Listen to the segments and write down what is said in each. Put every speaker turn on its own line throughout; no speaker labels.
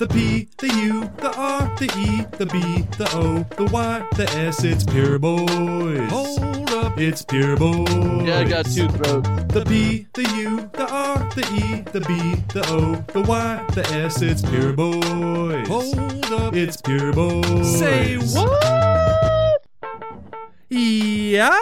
The P, the U, the R, the E, the B, the O, the Y, the S. It's Pure Boys. Hold up, it's Pure Boys.
Yeah, I got two throats.
The P, the U, the R, the E, the B, the O, the Y, the S. It's Pure Boys. Hold up, it's Pure Boys.
Say what?
Yeah.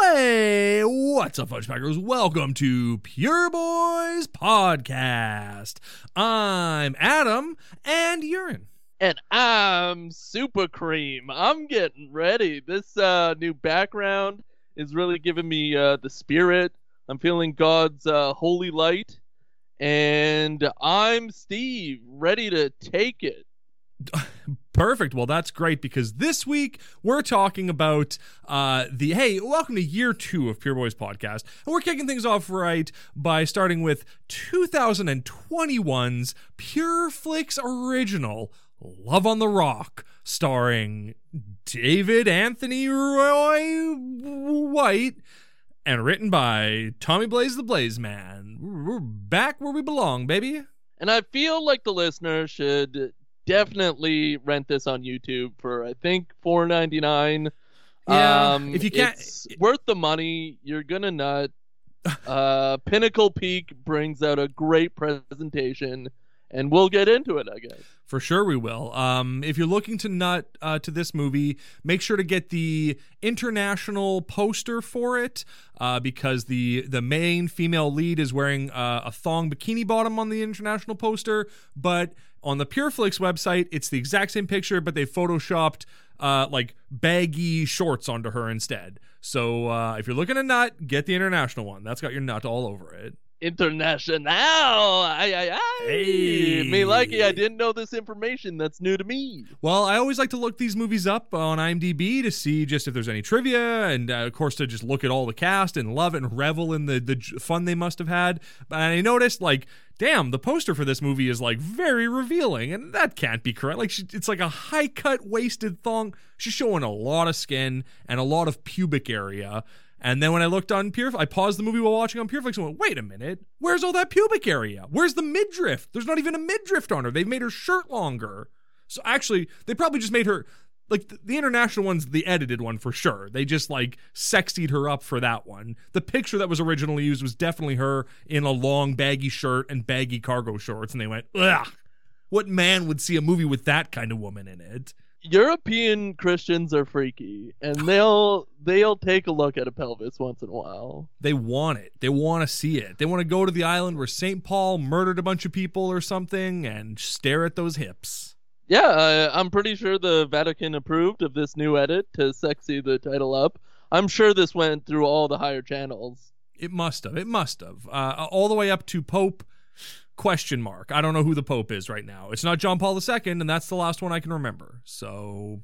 Way. What's up, Fudge Packers? Welcome to Pure Boys Podcast. I'm Adam and Urine.
And I'm Super Cream. I'm getting ready. This uh, new background is really giving me uh, the spirit. I'm feeling God's uh, holy light. And I'm Steve, ready to take it.
Perfect. Well, that's great because this week we're talking about uh, the hey, welcome to year two of Pure Boys podcast, and we're kicking things off right by starting with 2021's Pure Flix original Love on the Rock, starring David Anthony Roy White. And written by Tommy Blaze the Blaze Man. We're back where we belong, baby.
And I feel like the listener should definitely rent this on YouTube for I think four ninety nine.
Yeah,
um,
if you can't-
it's worth the money. You're gonna nut. Uh, Pinnacle Peak brings out a great presentation, and we'll get into it. I guess.
For sure, we will. Um, if you're looking to nut uh, to this movie, make sure to get the international poster for it uh, because the the main female lead is wearing uh, a thong bikini bottom on the international poster, but on the Pureflix website, it's the exact same picture, but they photoshopped uh, like baggy shorts onto her instead. So uh, if you're looking to nut, get the international one. That's got your nut all over it.
International. Aye, aye, aye.
Hey.
Me likey, I didn't know this information. That's new to me.
Well, I always like to look these movies up on IMDb to see just if there's any trivia, and uh, of course to just look at all the cast and love it and revel in the the fun they must have had. But I noticed, like, damn, the poster for this movie is like very revealing, and that can't be correct. Like, she, it's like a high cut waisted thong. She's showing a lot of skin and a lot of pubic area. And then when I looked on Pure, I paused the movie while watching on Pureflix and went, wait a minute, where's all that pubic area? Where's the midriff? There's not even a midriff on her. They've made her shirt longer. So actually, they probably just made her like the, the international one's the edited one for sure. They just like sexied her up for that one. The picture that was originally used was definitely her in a long baggy shirt and baggy cargo shorts, and they went, ugh. What man would see a movie with that kind of woman in it?
European Christians are freaky, and they'll they'll take a look at a pelvis once in a while.
They want it. They want to see it. They want to go to the island where St. Paul murdered a bunch of people or something and stare at those hips.
Yeah, uh, I'm pretty sure the Vatican approved of this new edit to sexy the title up. I'm sure this went through all the higher channels.
It must have. It must have. Uh, all the way up to Pope question mark. I don't know who the Pope is right now. It's not John Paul II, and that's the last one I can remember. So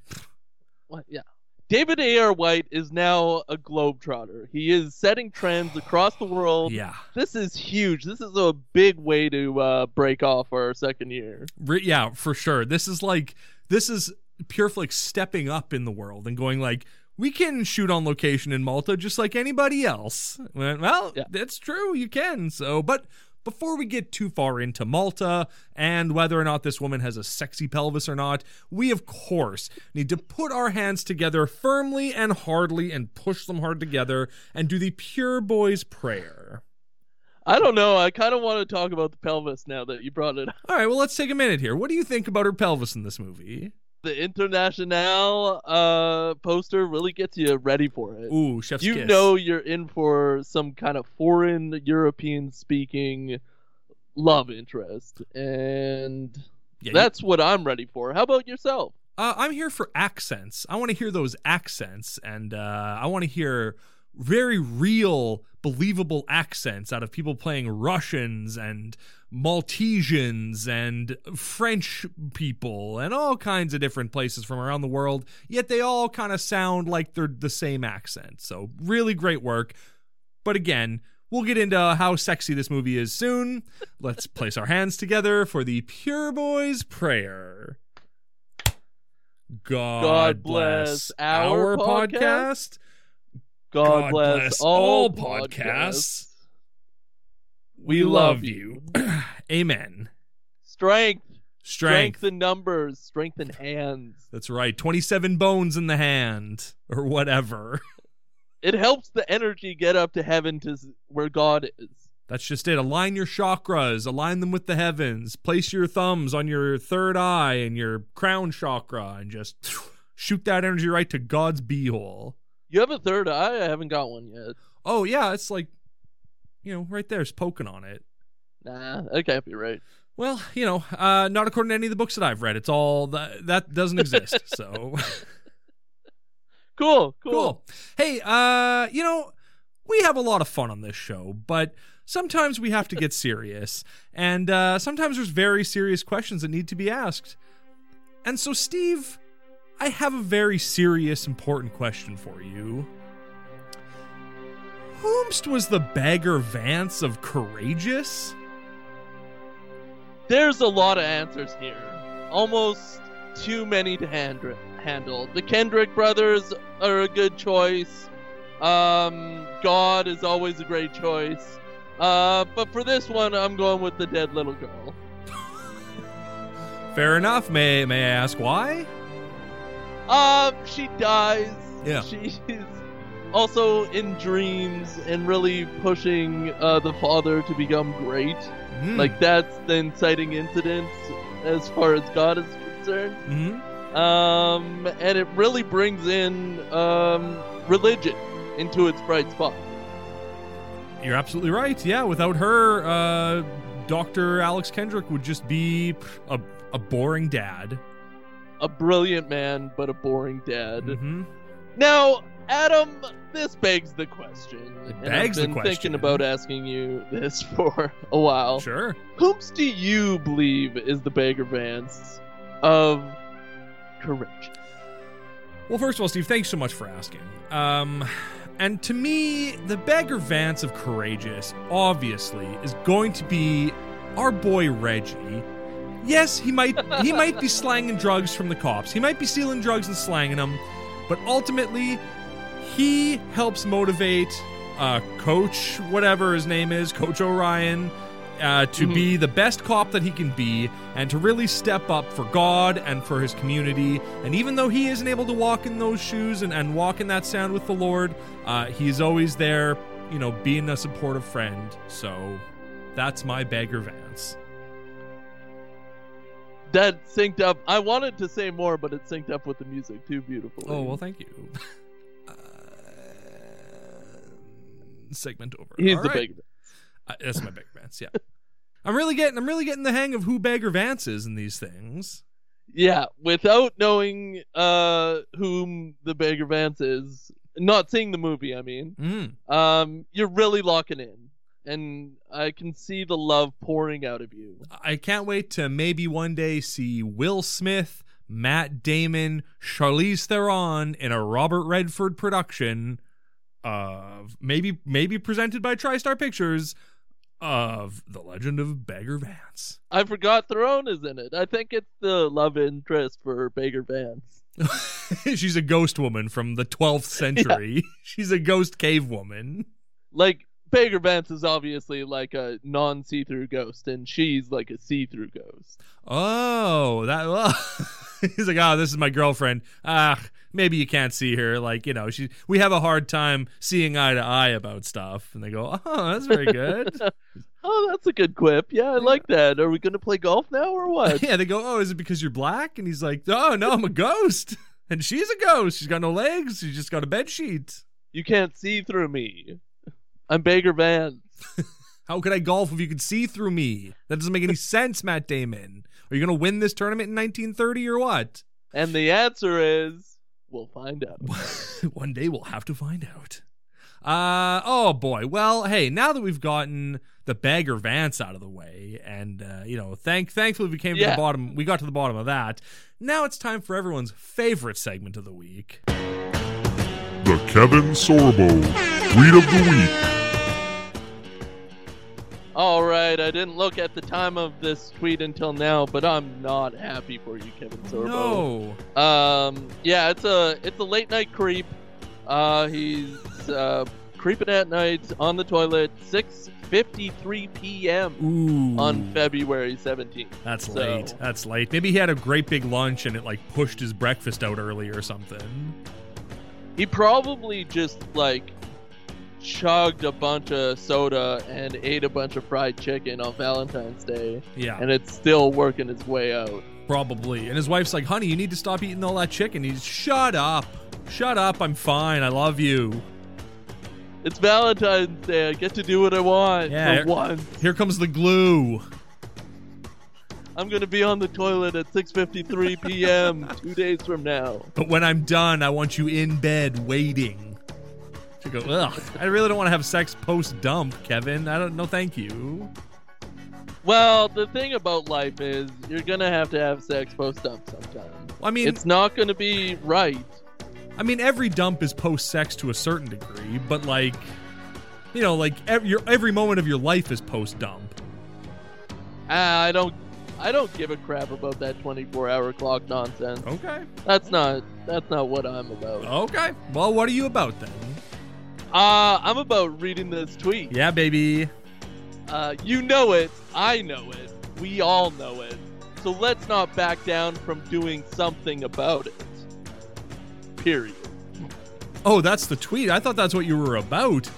What? Yeah. David A.R. White is now a globetrotter. He is setting trends across the world.
yeah,
This is huge. This is a big way to uh, break off our second year.
Re- yeah, for sure. This is like this is Pureflix stepping up in the world and going like. We can shoot on location in Malta just like anybody else. Well,
Yeah.
that's true. You can. So, but before we get too far into Malta and whether or not this woman has a sexy pelvis or not, we of course need to put our hands together firmly and hardly and push them hard together and do the pure boy's prayer.
I don't know. I kind of want to talk about the pelvis now that you brought it up.
All right, well, let's take a minute here. What do you think about her pelvis in this movie?
The International uh, poster really gets you ready for it.
Ooh, chef's
you
kiss.
know you're in for some kind of foreign European speaking love interest. And
Yeah, you-
that's what I'm ready for. How about yourself?
Uh, I'm here for accents. I want to hear those accents, and uh, I want to hear very real, believable accents out of people playing Russians and Maltesians and French people and all kinds of different places from around the world. Yet they all kind of sound like they're the same accent. So, really great work. But again, we'll get into how sexy this movie is soon. Let's place our hands together for the Pure Boys Prayer. God,
God
bless,
bless our
podcast.
podcast. God, bless, all podcasts.
We love you. Amen.
strength,
Strength.
in numbers, strength in hands.
That's right. 27 bones in the hand or whatever.
It helps the energy get up to heaven to where God is.
That's just it. Align your chakras, align them with the heavens. Place your thumbs on your third eye and your crown chakra and just shoot that energy right to God's beehole.
You have a third eye? I haven't got one yet.
Oh, yeah, it's like, you know, right there's poking on it.
Nah, that can't be right.
Well, you know, uh, not according to any of the books that I've read. It's all that that doesn't exist. So
Cool, cool.
cool. Hey, uh, you know, we have a lot of fun on this show, but sometimes we have to get serious, and uh, sometimes there's very serious questions that need to be asked. And so, Steve, I have a very serious, important question for you. Whomst was the Bagger Vance of Courageous?
There's a lot of answers here. Almost too many to hand- handle. The Kendrick brothers are a good choice. Um, God is always a great choice. Uh, but for this one, I'm going with the dead little girl.
Fair enough. May may I ask why?
Um, she dies.
Yeah.
She's also in dreams and really pushing uh, the father to become great.
Hmm.
Like that's the inciting incident as far as God is concerned.
Mhm.
Um, and it really brings in um, religion into its bright spot.
You're absolutely right. Yeah, without her, uh, Dr. Alex Kendrick would just be a, a boring dad.
A brilliant man, but a boring dad.
hmm
Now, Adam, this begs the question.
It begs the
I've been
question.
thinking about asking you this for a while.
Sure.
Whom's do you believe is the Bagger Vance of courage?
Well, first of all, Steve, thanks so much for asking. Um, and to me, the Bagger Vance of Courageous, obviously, is going to be our boy Reggie. Yes, he might he might be slanging drugs from the cops. He might be stealing drugs and slanging them, but ultimately, he helps motivate uh, Coach, whatever his name is, Coach Orion, uh, to
Mhm.
be the best cop that he can be and to really step up for God and for his community. And even though he isn't able to walk in those shoes and, and walk in that sound with the Lord, uh, he's always there, you know, being a supportive friend. So that's my Bagger Vance.
That synced up. I wanted to say more, but it synced up with the music too beautifully.
Oh, well, thank you. Uh, segment over.
He's
All
the
right.
Vance.
Uh, that's my Bagger Vance. Yeah, I'm really getting I'm really getting the hang of who Bagger Vance is in these things.
Yeah, without knowing uh whom the Bagger Vance is, not seeing the movie, I mean,
Mm.
um, you're really locking in, and I can see the love pouring out of you.
I can't wait to maybe one day see Will Smith, Matt Damon, Charlize Theron in a Robert Redford production of maybe maybe presented by TriStar Pictures of The Legend of Bagger Vance.
I forgot Theron is in it. I think it's the love interest for Bagger Vance.
She's a ghost woman from the 12th century. She's a ghost cave woman.
Like Bagger Vance is obviously like a non-see-through ghost, and she's like a see-through ghost.
Oh, that. Well, he's like, oh, this is my girlfriend. Ah, maybe you can't see her. Like, you know, she. We have a hard time seeing eye to eye about stuff, and they go, oh, that's very good.
Oh, that's a good quip. Yeah, I like that. Are we gonna play golf now or what?
yeah, they go, oh, is it because you're black? And he's like, oh no, I'm a ghost, and she's a ghost. She's got no legs. She's just got a bed sheet.
you can't see through me. I'm Bagger Vance.
How could I golf if you could see through me? That doesn't make any sense, Matt Damon. Are you gonna win this tournament in 1930 or what?
And the answer is we'll find out.
One day we'll have to find out. Uh oh boy. Well, hey, now that we've gotten the Bagger Vance out of the way, and uh, you know, thank thankfully we came to the bottom. We got to the bottom of that. Now it's time for everyone's favorite segment of the week.
The Kevin Sorbo Tweet of the Week.
Right, I didn't look at the time of this tweet until now, but I'm not happy for you, Kevin Sorbo.
No.
Um, yeah, it's a it's a late night creep. Uh, he's uh, creeping at night on the toilet, 6:53 p.m.
Ooh.
on February 17th.
That's
So-
late. That's late. Maybe he had a great big lunch and it like pushed his breakfast out early or something.
He probably just like chugged a bunch of soda and ate a bunch of fried chicken on Valentine's Day,
Yeah,
and it's still working its way out.
probably. And his wife's like, "Honey, you need to stop eating all that chicken." He's, "Shut up, shut up. I'm fine. I love you."
It's Valentine's Day. I get to do what I want
Yeah.
for once.
Here comes the glue.
I'm gonna be on the toilet at 6:53 p.m. two days from now.
But when I'm done, I want you in bed waiting. Go, ugh. I really don't want to have sex post dump, Kevin. I don't. No, thank you.
Well, the thing about life is you're gonna have to have sex post dump sometimes.
I mean,
It's not gonna be right.
I mean, every dump is post sex to a certain degree, but like, you know, like every, your, every moment of your life is post dump.
Ah, I don't. I don't give a crap about that 24-hour clock nonsense.
Okay.
That's not. That's not what I'm about.
Okay. Well, what are you about then?
Uh, I'm about reading this tweet.
Yeah, baby.
Uh, you know it. I know it. We all know it. So let's not back down from doing something about it. Period.
Oh, that's the tweet. I thought that's what you were about.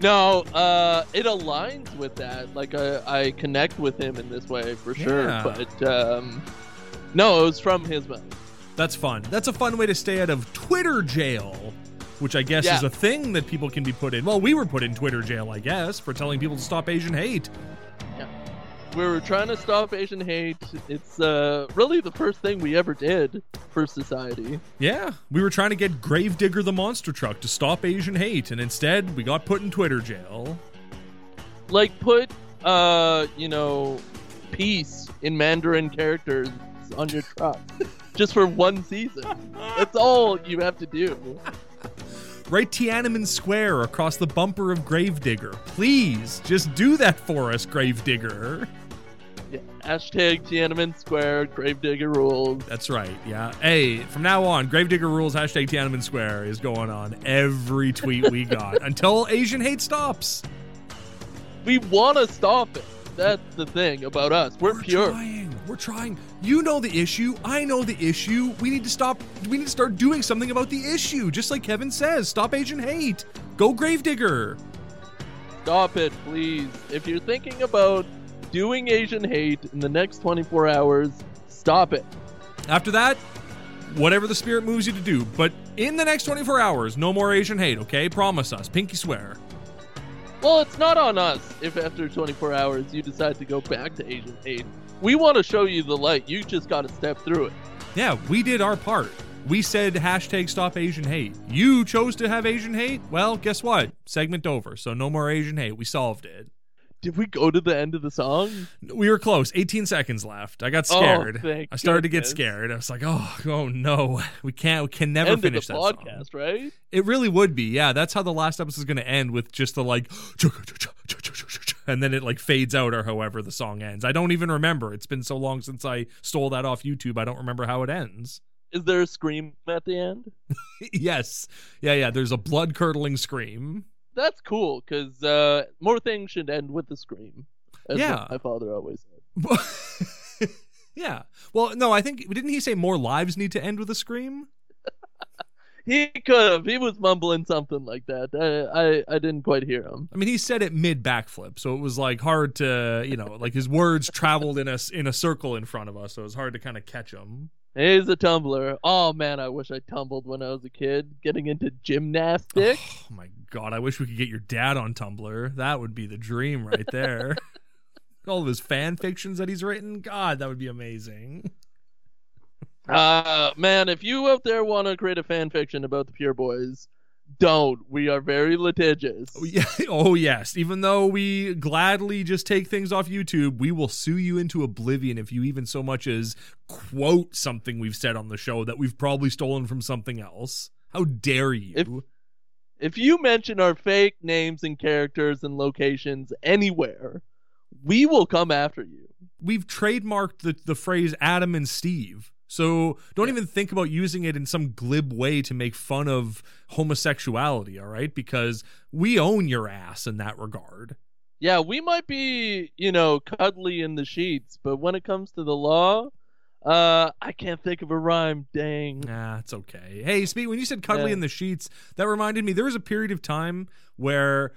No, uh, it aligns with that. Like, I, I connect with him in this way for sure.
Yeah.
But, um, no, it was from his mouth.
That's fun. That's a fun way to stay out of Twitter jail, which I guess
Yeah.
is a thing that people can be put in. Well, we were put in Twitter jail, I guess, for telling people to stop Asian hate. Yeah.
We were trying to stop Asian hate. It's uh, really the first thing we ever did for society.
Yeah, we were trying to get Gravedigger the monster truck to stop Asian hate, and instead we got put in Twitter jail.
Like, put, uh, you know, peace in Mandarin characters on your truck. Just for one season. That's all you have to do.
Write Tiananmen Square across the bumper of Gravedigger. Please, just do that for us, Gravedigger.
Yeah. Hashtag Tiananmen Square, Gravedigger rules.
That's right, yeah. Hey, from now on, Gravedigger rules hashtag Tiananmen Square is going on every tweet we got until Asian hate stops.
We want to stop it. That's the thing about us. We're, pure.
trying. We're trying. You know the issue. I know the issue. We need to stop. We need to start doing something about the issue. Just like Kevin says, stop Asian hate. Go Gravedigger.
Stop it, please. If you're thinking about doing Asian hate in the next 24 hours, stop it.
After that, whatever the spirit moves you to do. But in the next 24 hours, no more Asian hate. Okay, promise us. Pinky swear.
Well, it's not on us if after 24 hours you decide to go back to Asian hate. We want to show you the light. You just got to step through it.
Yeah, we did our part. We said hashtag stop Asian hate. You chose to have Asian hate? Well, guess what? Segment over. So no more Asian hate. We solved it.
Did we go to the end of the song?
We were close. 18 seconds left. I got
Oh,
scared.
thank
I started to get scared. I was like, "Oh, oh no. We can't we can never
end
finish that
the
song."
podcast, right?
It really would be. Yeah, that's how the last episode is going to end with just the like and then it like fades out or however the song ends. I don't even remember. It's been so long since I stole that off YouTube. I don't remember how it ends.
Is there a scream at the end?
yes. Yeah, yeah, there's a blood-curdling scream.
That's cool because uh, more things should end with a scream. As
Yeah.
my father always said.
yeah. Well, no, I think didn't he say more lives need to end with a scream?
He could have. He was mumbling something like that. I, I I didn't quite hear him.
I mean, he said it mid backflip, so it was like hard to, you know, like his words traveled in a in a circle in front of us, so it was hard to kind of catch him.
He's a tumbler. Oh man, I wish I tumbled when I was a kid, getting into gymnastics.
Oh my god, I wish we could get your dad on Tumblr. That would be the dream right there. All of his fan fictions that he's written, God, that would be amazing.
Uh man, if you out there want to create a fan fiction about the Pure Boys, don't. We are very litigious.
Oh, oh yes, even though we gladly just take things off YouTube, we will sue you into oblivion if you even so much as quote something we've said on the show that we've probably stolen from something else. How dare you?
If- If you mention our fake names and characters and locations anywhere, we will come after you.
we've trademarked the, the phrase Adam and Steve. So don't even think about using it in some glib way to make fun of homosexuality, all right? Because we own your ass in that regard.
Yeah, we might be, you know, cuddly in the sheets, but when it comes to the law, uh, I can't think of a rhyme. Dang.
Nah, it's okay. Hey, speak when you said cuddly
Yeah.
in the sheets, that reminded me there was a period of time where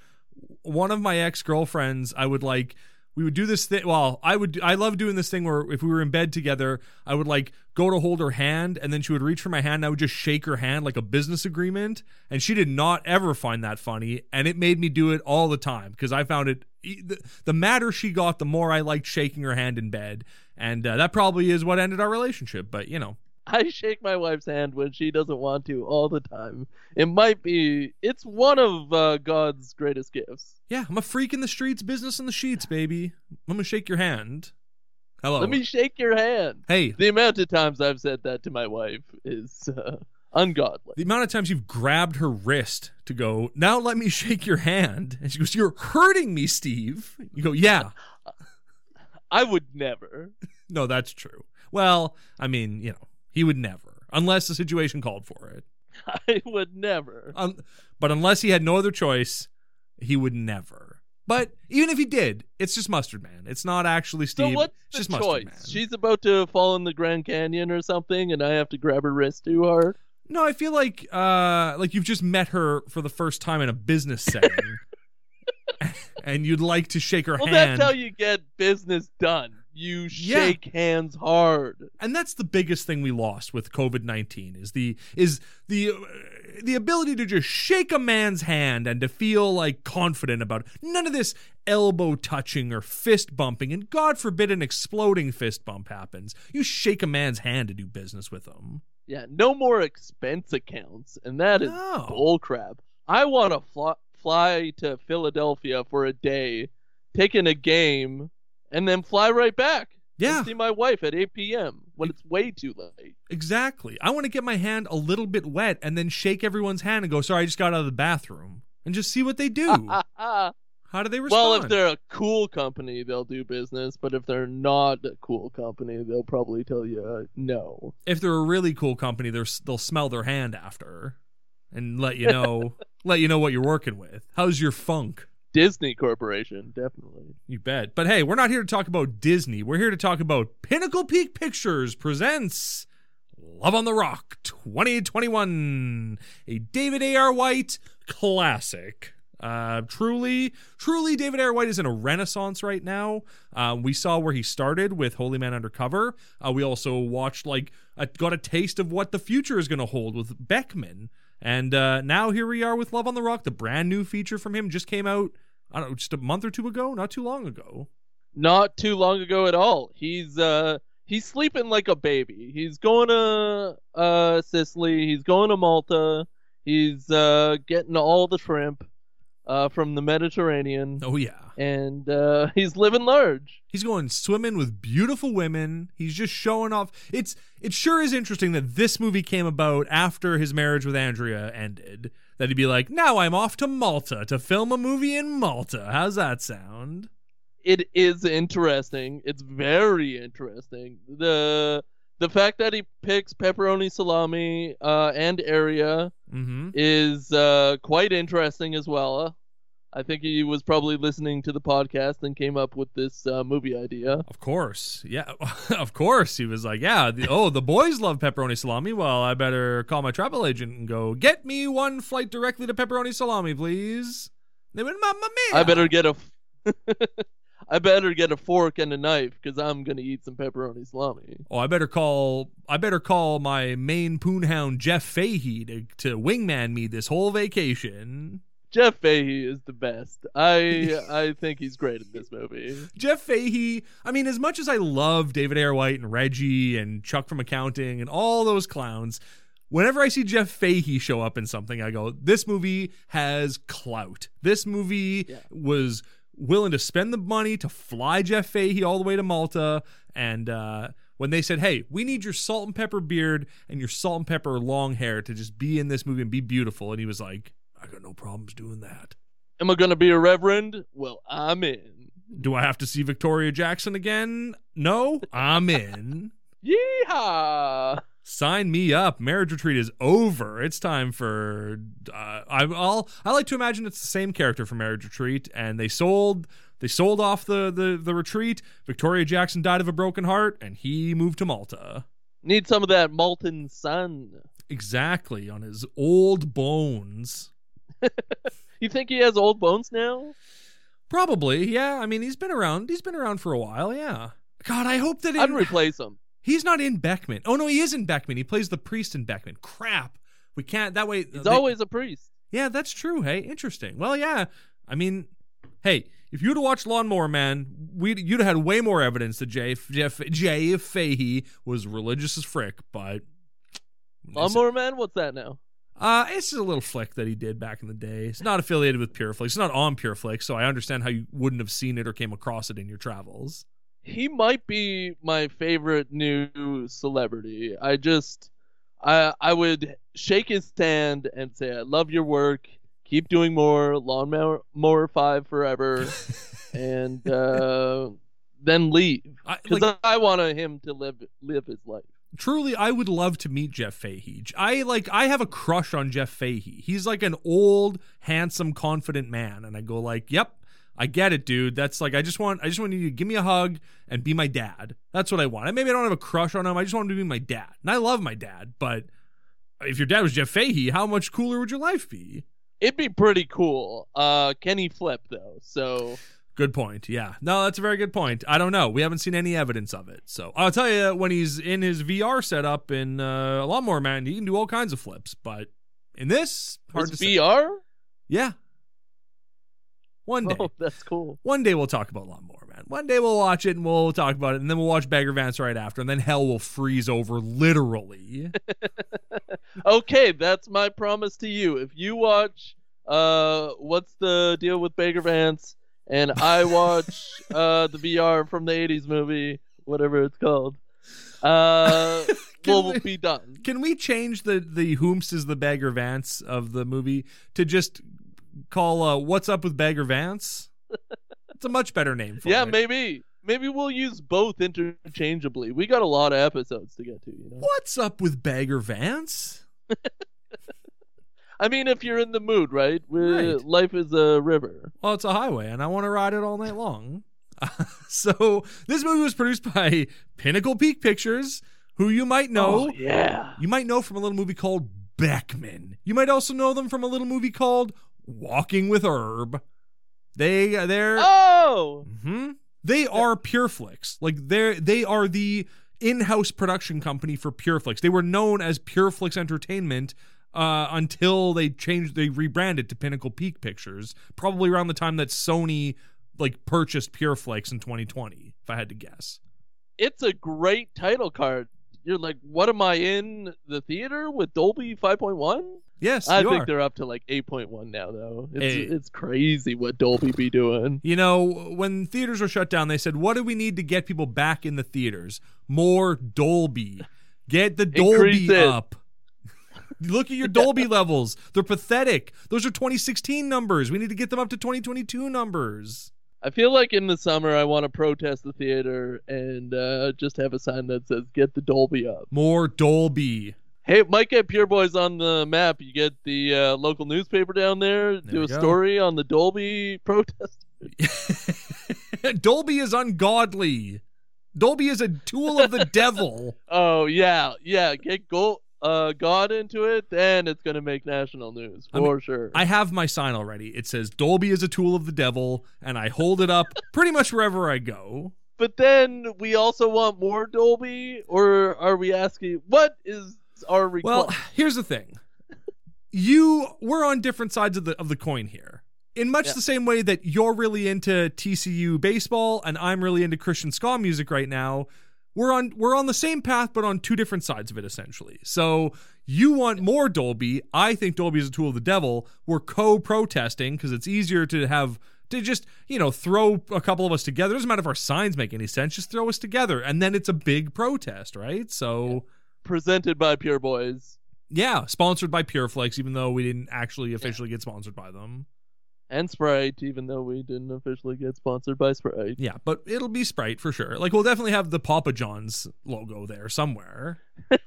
one of my ex girlfriends, I would like we would do this thing. Well, I would I love doing this thing where if we were in bed together, I would like go to hold her hand, and then she would reach for my hand, and I would just shake her hand like a business agreement, and she did not ever find that funny, and it made me do it all the time because I found it. The, the madder she got, the more I liked shaking her hand in bed, and uh, that probably is what ended our relationship. But you know.
I shake my wife's hand when she doesn't want to all the time. It might be, it's one of uh, God's greatest gifts.
Yeah, I'm a freak in the streets, business in the sheets, baby. I'm gonna shake your hand. Hello.
Let me shake your hand.
hey,
The amount of times I've said that to my wife is uh, ungodly.
the amount of times you've grabbed her wrist to go, now let me shake your hand. And she goes, You're hurting me, Steve. You go, Yeah.
I would never.
No, that's true. Well, I mean, you know, he would never, unless the situation called for it.
I would never.
Um, but unless he had no other choice, he would never. But even if he did, it's just Mustard Man. It's not actually Steve.
So what's
it's
the
just
choice?
Mustard Man.
She's about to fall in the Grand Canyon or something, and I have to grab her wrist too hard.
No, I feel like uh like you've just met her for the first time in a business setting. and you'd like to shake her
Well,
hand.
that's how you get business done. You shake hands hard.
and that's the biggest thing we lost with COVID-19 is the is the uh, the ability to just shake a man's hand and to feel like confident about it. None of this elbow touching or fist bumping and god forbid an exploding fist bump happens. You shake a man's hand to do business with him.
Yeah, no more expense accounts, and that is
No.
bullcrap. I want to fly, fly to Philadelphia for a day, take in a game, and then fly right back.
Yeah.
See my wife at 8 p.m. when it's way too late.
Exactly. I want to get my hand a little bit wet and then shake everyone's hand and go, "Sorry, I just got out of the bathroom." And just see what they do. How do they respond?
well, if they're a cool company, they'll do business, but if they're not a cool company, they'll probably tell you uh, no.
if they're a really cool company, they're, they'll smell their hand after and let you know let you know what you're working with. How's your funk?
Disney Corporation, definitely.
You bet. But hey, we're not here to talk about Disney. We're here to talk about Pinnacle Peak Pictures presents Love on the Rock 2021, a David A.R. White classic. Uh, truly, truly, David A.R. White is in a renaissance right now. Uh, we saw where he started with Holy Man Undercover. Uh, we also watched, like, a, got a taste of what the future is going to hold with Beckman. And uh, now here we are with Love on the Rock. The brand new feature from him just came out, I don't know, just a month or two ago, not too long ago.
Not too long ago at all. He's uh he's sleeping like a baby. He's going to uh Sicily. He's going to Malta. He's uh getting all the shrimp uh from the Mediterranean,
Oh, yeah.
and uh he's living large.
He's going swimming with beautiful women. He's just showing off. It's it sure is interesting that this movie came about after his marriage with Andrea ended. That he'd be like, "Now I'm off to Malta to film a movie in Malta." How's that sound?
It is interesting. It's very interesting. The the fact that he picks pepperoni salami uh and area
Mm-hmm.
is uh quite interesting as well. I think he was probably listening to the podcast and came up with this uh, movie idea.
Of course, yeah, of course. He was like, "Yeah, the, oh, the boys love pepperoni salami. Well, I better call my travel agent and go get me one flight directly to pepperoni salami, please." They went, "Mamma mia!"
I better get a, I better get a fork and a knife because I'm gonna eat some pepperoni salami.
Oh, I better call. I better call my main poonhound Jeff Fahey to to wingman me this whole vacation.
Jeff Fahey is the best. I I think he's great in this movie.
Jeff Fahey. I mean, as much as I love David A.R. White and Reggie and Chuck from Accounting and all those clowns, whenever I see Jeff Fahey show up in something, I go, "This movie has clout. This movie
Yeah.
was willing to spend the money to fly Jeff Fahey all the way to Malta." And uh, when they said, "Hey, we need your salt and pepper beard and your salt and pepper long hair to just be in this movie and be beautiful," and he was like, "I got no problems doing that."
Am I gonna be a reverend? Well, I'm in.
Do I have to see Victoria Jackson again? No, I'm in.
Yeehaw!
Sign me up. Marriage retreat is over. It's time for. Uh, I, I'll. I like to imagine it's the same character from Marriage Retreat, and they sold. They sold off the, the the retreat. Victoria Jackson died of a broken heart, and he moved to Malta.
Need some of that molten sun.
Exactly on his old bones.
You think he has old bones now?
Probably, yeah. I mean, he's been around. He's been around for a while, yeah. God, I hope that
I'd replace him.
he's not in Beckman. Oh no, he is in Beckman. He plays the priest in Beckman. Crap. We can't. That way.
He's
they-
always a priest.
Yeah, that's true. Hey, interesting. Well, yeah. I mean, hey, if you'd have watched Lawnmower Man, we'd you'd have had way more evidence that Jay Jeff Jay Fahey was religious as frick. But
Lawnmower Man, what's that now?
Uh, it's just a little flick that he did back in the day. It's not affiliated with PureFlix. It's not on PureFlix, so I understand how you wouldn't have seen it or came across it in your travels.
He might be my favorite new celebrity. I just, I I would shake his hand and say, "I love your work. Keep doing more. Lawnmower Mower Five forever," and uh, then leave
I,
because
like,
I want him to live live his life.
Truly, I would love to meet Jeff Fahey. I like. I have a crush on Jeff Fahey. He's like an old, handsome, confident man, and I go like, "Yep, I get it, dude. That's like I just want. I just want you to give me a hug and be my dad. That's what I want. Maybe I don't have a crush on him. I just want him to be my dad. And I love my dad, but if your dad was Jeff Fahey, how much cooler would your life be?
It'd be pretty cool. Uh, he flip though? So
Good point. Yeah. No, that's a very good point. I don't know. We haven't seen any evidence of it. So I'll tell you, when he's in his VR setup in uh, Lawnmower Man, he can do all kinds of flips. But in this, hard to say.
VR?
Yeah. One day.
Oh, that's cool.
One day we'll talk about Lawnmower Man. One day we'll watch it and we'll talk about it, and then we'll watch Bagger Vance right after, and then hell will freeze over literally.
Okay, that's my promise to you. If you watch uh what's the deal with Bagger Vance and I watch uh the VR from the 80s movie, whatever it's called. Uh we'll
we-
be done.
Can we change the the Whomst is the Bagger Vance of the movie to just call uh, What's Up with Bagger Vance? It's a much better name for
Yeah,
it.
maybe maybe we'll use both interchangeably. We got a lot of episodes to get to, you know.
What's up with Bagger Vance?
I mean, if you're in the mood, right?
Right.
Life is a river.
Well, it's a highway, and I want to ride it all night long. so this movie was produced by Pinnacle Peak Pictures, who you might know.
Oh, yeah.
You might know from a little movie called Beckman. You might also know them from a little movie called Walking with Herb. They they're
Oh,
hmm they are Pureflix. Like they're they are the in-house production company for Pureflix. They were known as Pureflix Entertainment uh, until they changed they rebranded to Pinnacle Peak Pictures, probably around the time that Sony like purchased Pureflix in 2020, if I had to guess.
it's a great title card. You're like, what am I in the theater with Dolby 5.1?
Yes,
I think
are.
they're up to like 8.1 now, though. It's
Hey.
it's crazy what Dolby be doing.
You know, when theaters were shut down, they said, "What do we need to get people back in the theaters? More Dolby. Get the Dolby up." Look at your Dolby levels. They're pathetic. Those are 2016 numbers. We need to get them up to 2022 numbers.
I feel like in the summer I want to protest the theater and uh, just have a sign that says "Get the Dolby up."
More Dolby.
Hey, might get Pure Boys on the map. You get the uh, local newspaper down there, do a
go.
story on the Dolby protest.
Dolby is ungodly. Dolby is a tool of the devil.
Oh yeah, yeah. Get go uh, God into it, then it's gonna make national news
I
for
mean,
sure.
I have my sign already. It says Dolby is a tool of the devil, and I hold it up pretty much wherever I go.
But then we also want more Dolby, or are we asking what is our request?
Well, here's the thing. You we're on different sides of the of the coin here. In much
Yeah.
the same way that you're really into TCU baseball and I'm really into Christian ska music right now, we're on we're on the same path but on two different sides of it essentially. So you want more Dolby. I think Dolby is a tool of the devil. We're co-protesting because it's easier to have to just, you know, throw a couple of us together. It doesn't matter if our signs make any sense, just throw us together. And then it's a big protest, right? So
presented by Pure Boys.
yeah, sponsored by Pureflix, even though we didn't actually officially get sponsored by them.
And Sprite, even though we didn't officially get sponsored by Sprite.
Yeah, but it'll be Sprite for sure. Like we'll definitely have the Papa John's logo there somewhere.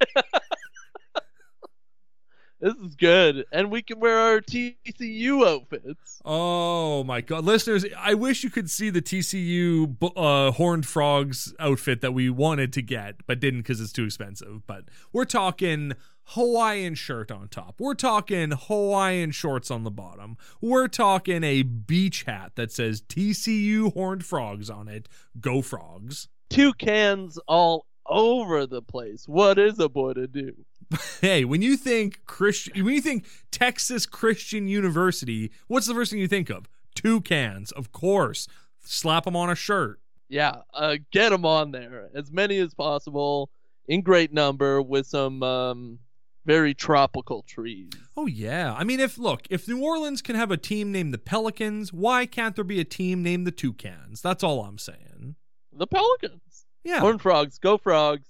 This is good. And we can wear our TCU outfits.
Oh my god, listeners! I wish you could see the TCU uh, horned frogs outfit that we wanted to get, but didn't because it's too expensive. But we're talking Hawaiian shirt on top. We're talking Hawaiian shorts on the bottom. We're talking a beach hat that says TCU horned frogs on it. Go frogs!
Two cans all over the place. What is a boy to do?
Hey, when you think Christian, when you think Texas Christian University, what's the first thing you think of? Two cans, of course. Slap them on a shirt.
Yeah, uh, get them on there. As many as possible, in great number, with some um, very tropical trees.
Oh yeah. I mean if look, if New Orleans can have a team named the Pelicans, why can't there be a team named the Toucans? That's all I'm saying.
The Pelicans.
Yeah.
Horn frogs. Go frogs.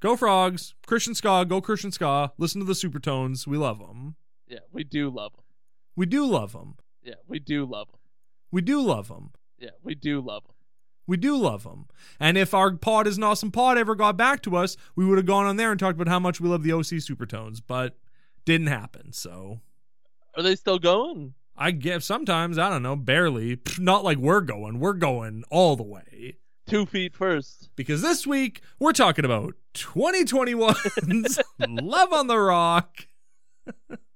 Go Frogs. Christian Ska, go Christian Ska. Listen to the Supertones. We love them.
Yeah, we do love them.
We do love them.
Yeah, we do love them.
We do love them.
Yeah, we do love them.
We do love them. And if our pod is an awesome pod ever got back to us, we would have gone on there and talked about how much we love the OC Supertones, but didn't happen. So
Are they still going?
I guess sometimes, I don't know, barely. Not like we're going. We're going all the way.
Two feet first.
because this week we're talking about 2021's Love on the Rock.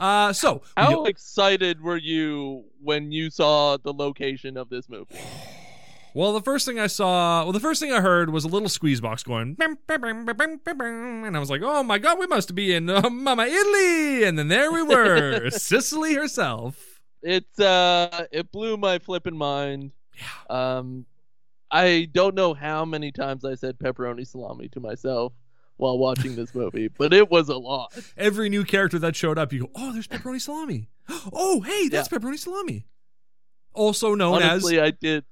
uh, so
How excited were you when you saw the location of this movie?
well, the first thing I saw, well, the first thing I heard was a little squeeze box going, and I was like, "Oh my god, we must be in uh, Mama Italy!" And then there we were, Sicily herself.
It uh, it blew my flipping mind.
Yeah.
Um, I don't know how many times I said pepperoni salami to myself while watching this movie, but it was a lot.
Every new character that showed up, you go, "Oh, there's pepperoni salami." Oh, hey, that's pepperoni salami. Also known
Honestly,
as
I did.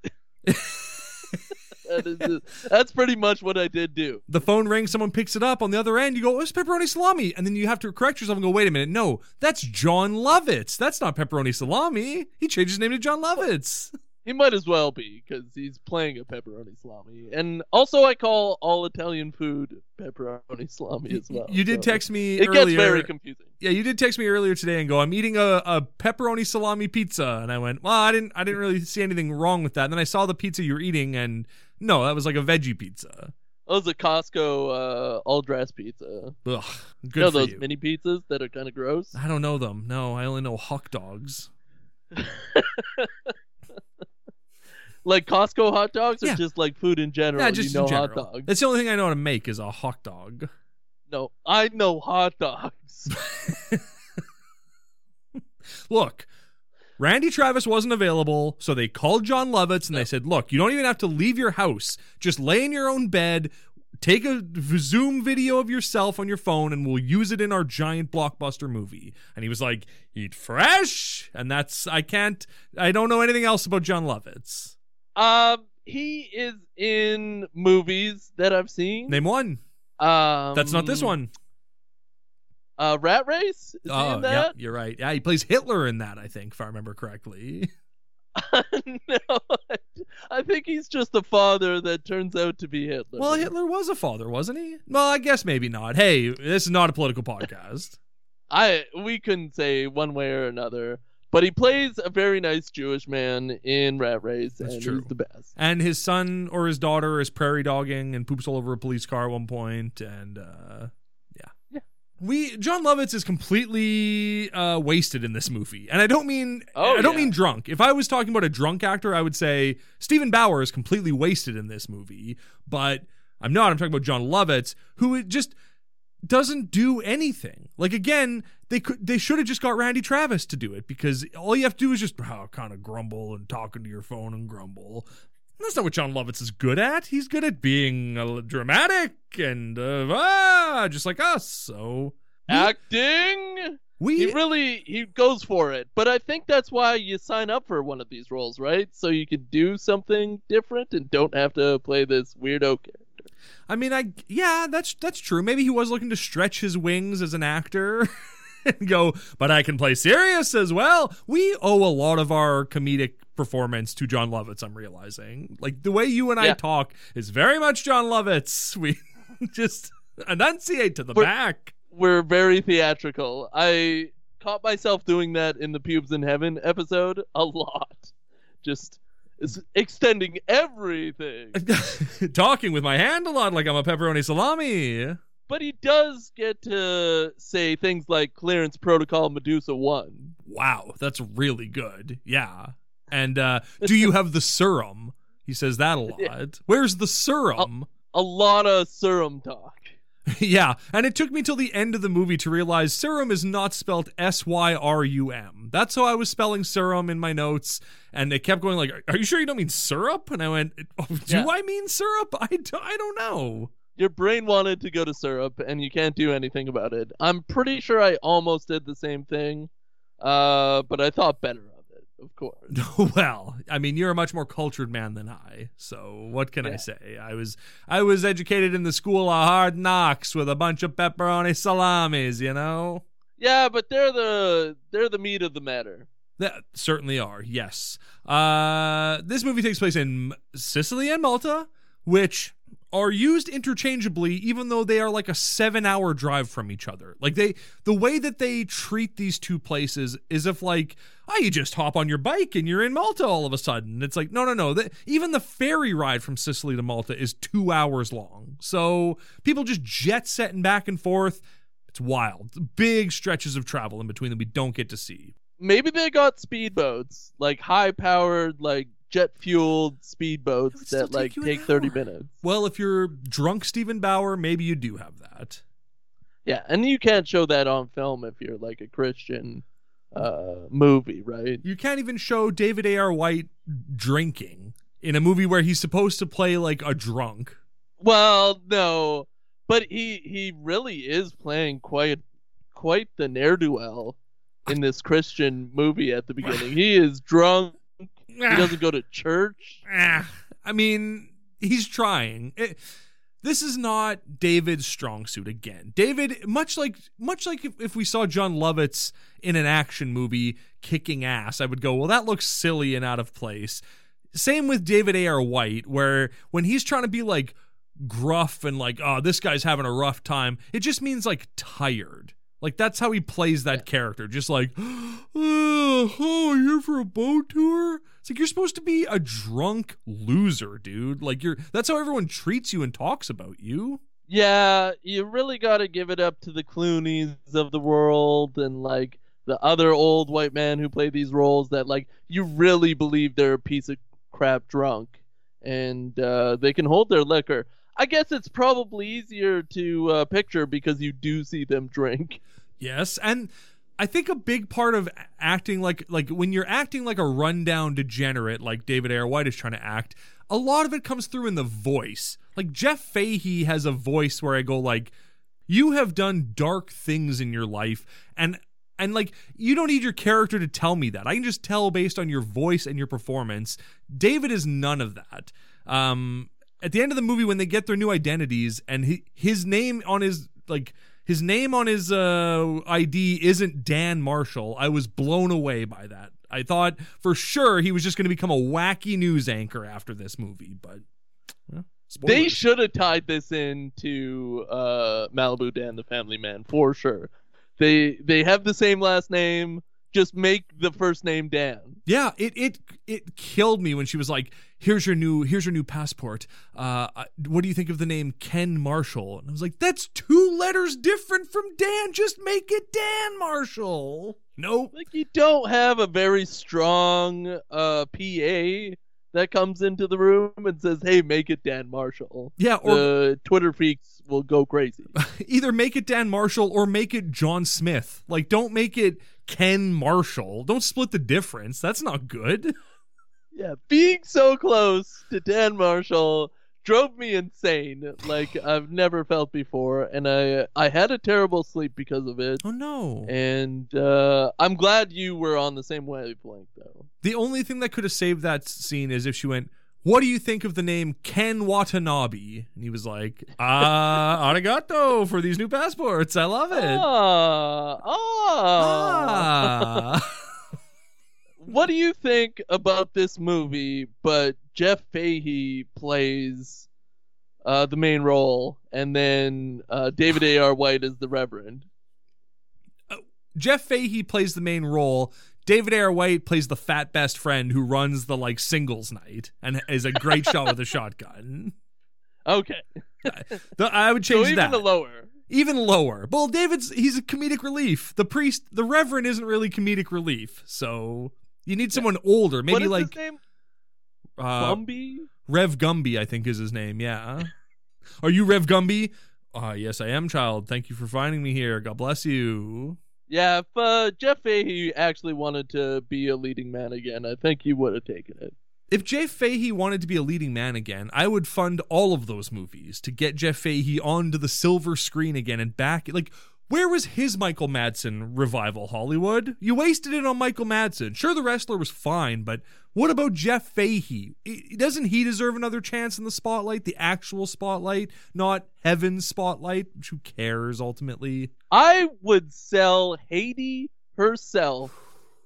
that is just- that's pretty much what I did do.
the phone rings, someone picks it up on the other end, you go, oh, it's pepperoni salami. And then you have to correct yourself and go, wait a minute, no, that's Jon Lovitz. That's not pepperoni salami. He changed his name to Jon Lovitz.
He might as well be because he's playing a pepperoni salami, and also I call all Italian food pepperoni salami as well.
you did
so
text me
It
earlier.
gets very confusing.
yeah, you did text me earlier today and go, I'm eating a, a pepperoni salami pizza. And I went, well, I didn't, I didn't really see anything wrong with that. And then I saw the pizza you were eating and no, that was like a veggie pizza.
That was a Costco uh, all dress pizza.
Ugh, good
you know those
you.
mini pizzas that are kind of gross.
I don't know them. No, I only know hawk dogs.
Like Costco hot dogs, or
Yeah.
just like food in general.
Yeah, just
you know
in
hot
general.
dogs.
That's the only thing I know how to make is a hot dog.
No, I know hot dogs.
Look, Randy Travis wasn't available, so they called Jon Lovitz and they said, "Look, you don't even have to leave your house. Just lay in your own bed, take a Zoom video of yourself on your phone, and we'll use it in our giant blockbuster movie." And he was like, "Eat fresh," and that's I can't. I don't know anything else about Jon Lovitz.
Um, he is in movies that I've seen.
Name one.
Um,
That's not this one.
Uh, Rat Race. Is he
Oh, yeah, you're right. Yeah, he plays Hitler in that. I think, if I remember correctly.
no, I think he's just a father that turns out to be Hitler.
Well, Hitler was a father, wasn't he? Well, I guess maybe not. Hey, this is not a political podcast.
I we couldn't say one way or another, but he plays a very nice Jewish man in Rat Race,
That's
and
true.
he's the best.
And his son or his daughter is prairie dogging and poops all over a police car at one point, and uh, yeah,
Yeah.
We Jon Lovitz is completely uh, wasted in this movie, and I don't mean
Oh,
I don't
yeah.
mean drunk. If I was talking about a drunk actor, I would say Stephen Bauer is completely wasted in this movie, but I'm not. I'm talking about Jon Lovitz, who just doesn't do anything. Like again, they could they should have just got Randy Travis to do it because all you have to do is just oh, kind of grumble and talking to your phone and grumble. That's not what Jon Lovitz is good at. He's good at being uh, dramatic and uh, ah, just like us. So
Acting.
we
He really he goes for it, but I think that's why you sign up for one of these roles, right? So you can do something different and don't have to play this weirdo character.
I mean, I yeah, that's that's true. Maybe he was looking to stretch his wings as an actor. and go, but I can play serious as well. We owe a lot of our comedic performance to Jon Lovitz, I'm realizing. Like the way you and I talk is very much Jon Lovitz. We just enunciate to the
We're-
back.
We're very theatrical. I caught myself doing that in the Pubes in Heaven episode a lot. Just is extending everything.
Talking with my hand a lot like I'm a pepperoni salami.
But he does get to say things like clearance protocol Medusa 1.
Wow, that's really good. Yeah. And uh, do you have the serum? He says that a lot. Where's the serum?
A lot of serum talk.
yeah, and it took me till the end of the movie to realize serum is not spelled S Y R U M. That's how I was spelling serum in my notes, and they kept going like, "Are you sure you don't mean syrup?" And I went, oh, "Do
Yeah.
I mean syrup? I I don't know."
Your brain wanted to go to syrup, and you can't do anything about it. I'm pretty sure I almost did the same thing, uh, but I thought better of it, of course.
well, I mean, you're a much more cultured man than I, so what can I say? I was I was educated in the school of hard knocks with a bunch of pepperoni salamis, you know.
Yeah, but they're the they're the meat of the matter.
That certainly are, yes. Uh, this movie takes place in Sicily and Malta, which are used interchangeably, even though they are like a seven-hour drive from each other. Like they, the way that they treat these two places is if like, oh, you just hop on your bike and you're in Malta all of a sudden. It's like, no, no, no. The, even the ferry ride from Sicily to Malta is two hours long. So people just jet setting back and forth. It's wild. Big stretches of travel in between that we don't get to see.
Maybe they got speedboats, like high powered, like jet fueled speedboats
still
that like
take you
take thirty minutes.
Well, if you're drunk Steven Bauer, maybe you do have that.
Yeah, and you can't show that on film if you're like a Christian uh movie, right?
You can't even show David A.R. White drinking in a movie where he's supposed to play like a drunk.
Well, no, but he he really is playing quite quite the ne'er do well in this Christian movie at the beginning. He is drunk. He doesn't go to church.
Ah, I mean, he's trying. It- this is not David's strong suit again. David, much like much like if, if we saw Jon Lovitz in an action movie kicking ass, I would go, well, that looks silly and out of place. Same with David A.R. White, where when he's trying to be like gruff and like, oh, this guy's having a rough time, it just means like tired. Like that's how he plays that character, just like, oh, oh, you're for a boat tour. It's like you're supposed to be a drunk loser, dude. Like you're. That's how everyone treats you and talks about you.
Yeah, you really got to give it up to the Clooney's of the world and like the other old white man who play these roles that like you really believe they're a piece of crap drunk and uh, they can hold their liquor. I guess it's probably easier to uh, picture because you do see them drink.
Yes, and I think a big part of acting like like when you're acting like a rundown degenerate like David A.R. White is trying to act, a lot of it comes through in the voice. Like Jeff Fahey has a voice where I go like, "You have done dark things in your life," and and like you don't need your character to tell me that. I can just tell based on your voice and your performance. David is none of that. Um, at the end of the movie, when they get their new identities and he, his name on his like his name on his uh, ID isn't Dan Marshall. I was blown away by that. I thought for sure he was just going to become a wacky news anchor after this movie, but well,
They should have tied this into uh, Malibu Dan the Family Man for sure. They they have the same last name. Just make the first name Dan.
Yeah, it it it killed me when she was like, "Here's your new here's your new passport. Uh, what do you think of the name Ken Marshall?" And I was like, "That's two letters different from Dan. Just make it Dan Marshall." Nope.
Like you don't have a very strong uh, PA that comes into the room and says, "Hey, make it Dan Marshall."
Yeah, or
the Twitter freaks will go crazy.
either make it Dan Marshall or make it John Smith. Like, don't make it Ken Marshall. Don't split the difference. That's not good.
yeah, being so close to Dan Marshall drove me insane, like I've never felt before, and I I had a terrible sleep because of it.
Oh no.
And uh, I'm glad you were on the same wavelength, though.
The only thing that could have saved that scene is if she went, what do you think of the name Ken Watanabe? And he was like, ah, arigato for these new passports. I love it.
Ah, ah.
Ah.
What do you think about this movie? But Jeff Fahey plays uh, the main role, and then uh, David A. R. White is the Reverend.
Jeff Fahey plays the main role. David A. R. White plays the fat best friend who runs the like singles night and is a great shot with a shotgun.
Okay,
I would
so
change
even
that.
the lower.
even lower. Well, David's he's a comedic relief. The priest, the reverend, isn't really comedic relief. So you need someone older, maybe like? Uh,
Gumby.
Rev Gumby. I think is his name. Yeah. Are you Rev Gumby? Uh, yes, I am, child. Thank you for finding me here. God bless you.
Yeah, if uh, Jeff Fahey actually wanted to be a leading man again, I think he would have taken it.
If Jeff Fahey wanted to be a leading man again, I would fund all of those movies to get Jeff Fahey onto the silver screen again and back. Like, where was his Michael Madsen revival, Hollywood? You wasted it on Michael Madsen. Sure, the wrestler was fine, but what about Jeff Fahey? Doesn't he deserve another chance in the spotlight, the actual spotlight, not heaven's spotlight? Which who cares ultimately?
I would sell Haiti herself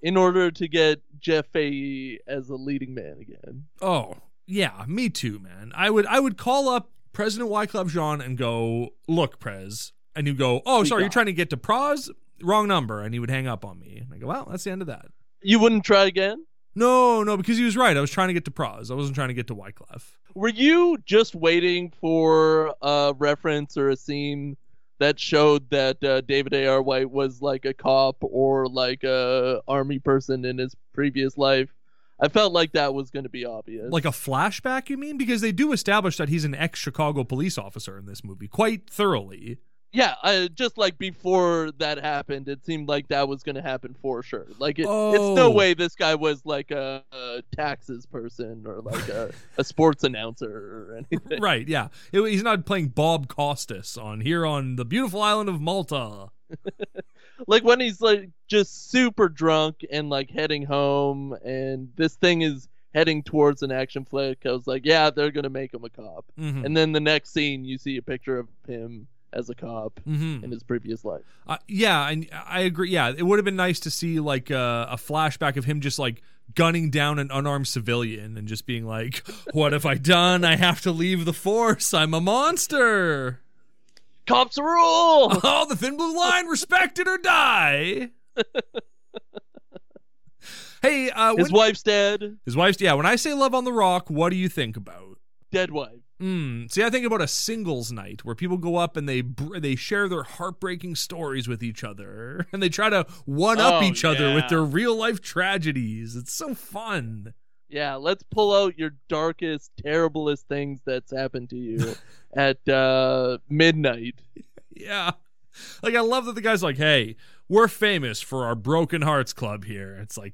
in order to get Jeff Fahey as a leading man again.
Oh, yeah, me too, man. I would I would call up President Wyclef Jean and go, look, Prez. And you go, oh, sorry, you're trying to get to Pras? Wrong number. And he would hang up on me. And I go, well, that's the end of that.
You wouldn't try again?
No, no, because he was right. I was trying to get to Pras. I wasn't trying to get to Wyclef.
Were you just waiting for a reference or a scene that showed that uh, David A. R. White was like a cop or like a army person in his previous life? I felt like that was going to be obvious.
Like a flashback, you mean? Because they do establish that he's an ex Chicago police officer in this movie quite thoroughly.
Yeah, uh, just like before that happened, it seemed like that was going to happen for sure. Like it, it's
Oh.
no way this guy was like a, a taxes person or like a, a sports announcer or anything.
right, yeah. It- he's not playing Bob Costas on here on the beautiful island of Malta.
like when he's like just super drunk and like heading home and this thing is heading towards an action flick i was like yeah they're gonna make him a cop
Mhm.
and then the next scene you see a picture of him as a cop
Mhm.
in his previous life
Uh, yeah, and I agree. Yeah, it would have been nice to see like uh, a flashback of him just like gunning down an unarmed civilian and just being like, "What have I done? I have to leave the force. I'm a monster."
cops rule
Oh, the thin blue line: respect it or die. hey, uh,
his
when-
wife's dead
his wife's yeah. When I say love on the rock, what do you think about?
dead wife
Mm, see, I think about a singles night where people go up and they br- they share their heartbreaking stories with each other, and they try to one up
Oh,
each other with their real life tragedies. It's so fun.
yeah let's pull out your darkest terriblest things that's happened to you at uh midnight
Yeah, like I love that the guy's like, "Hey, we're famous for our Broken Hearts Club here." It's like,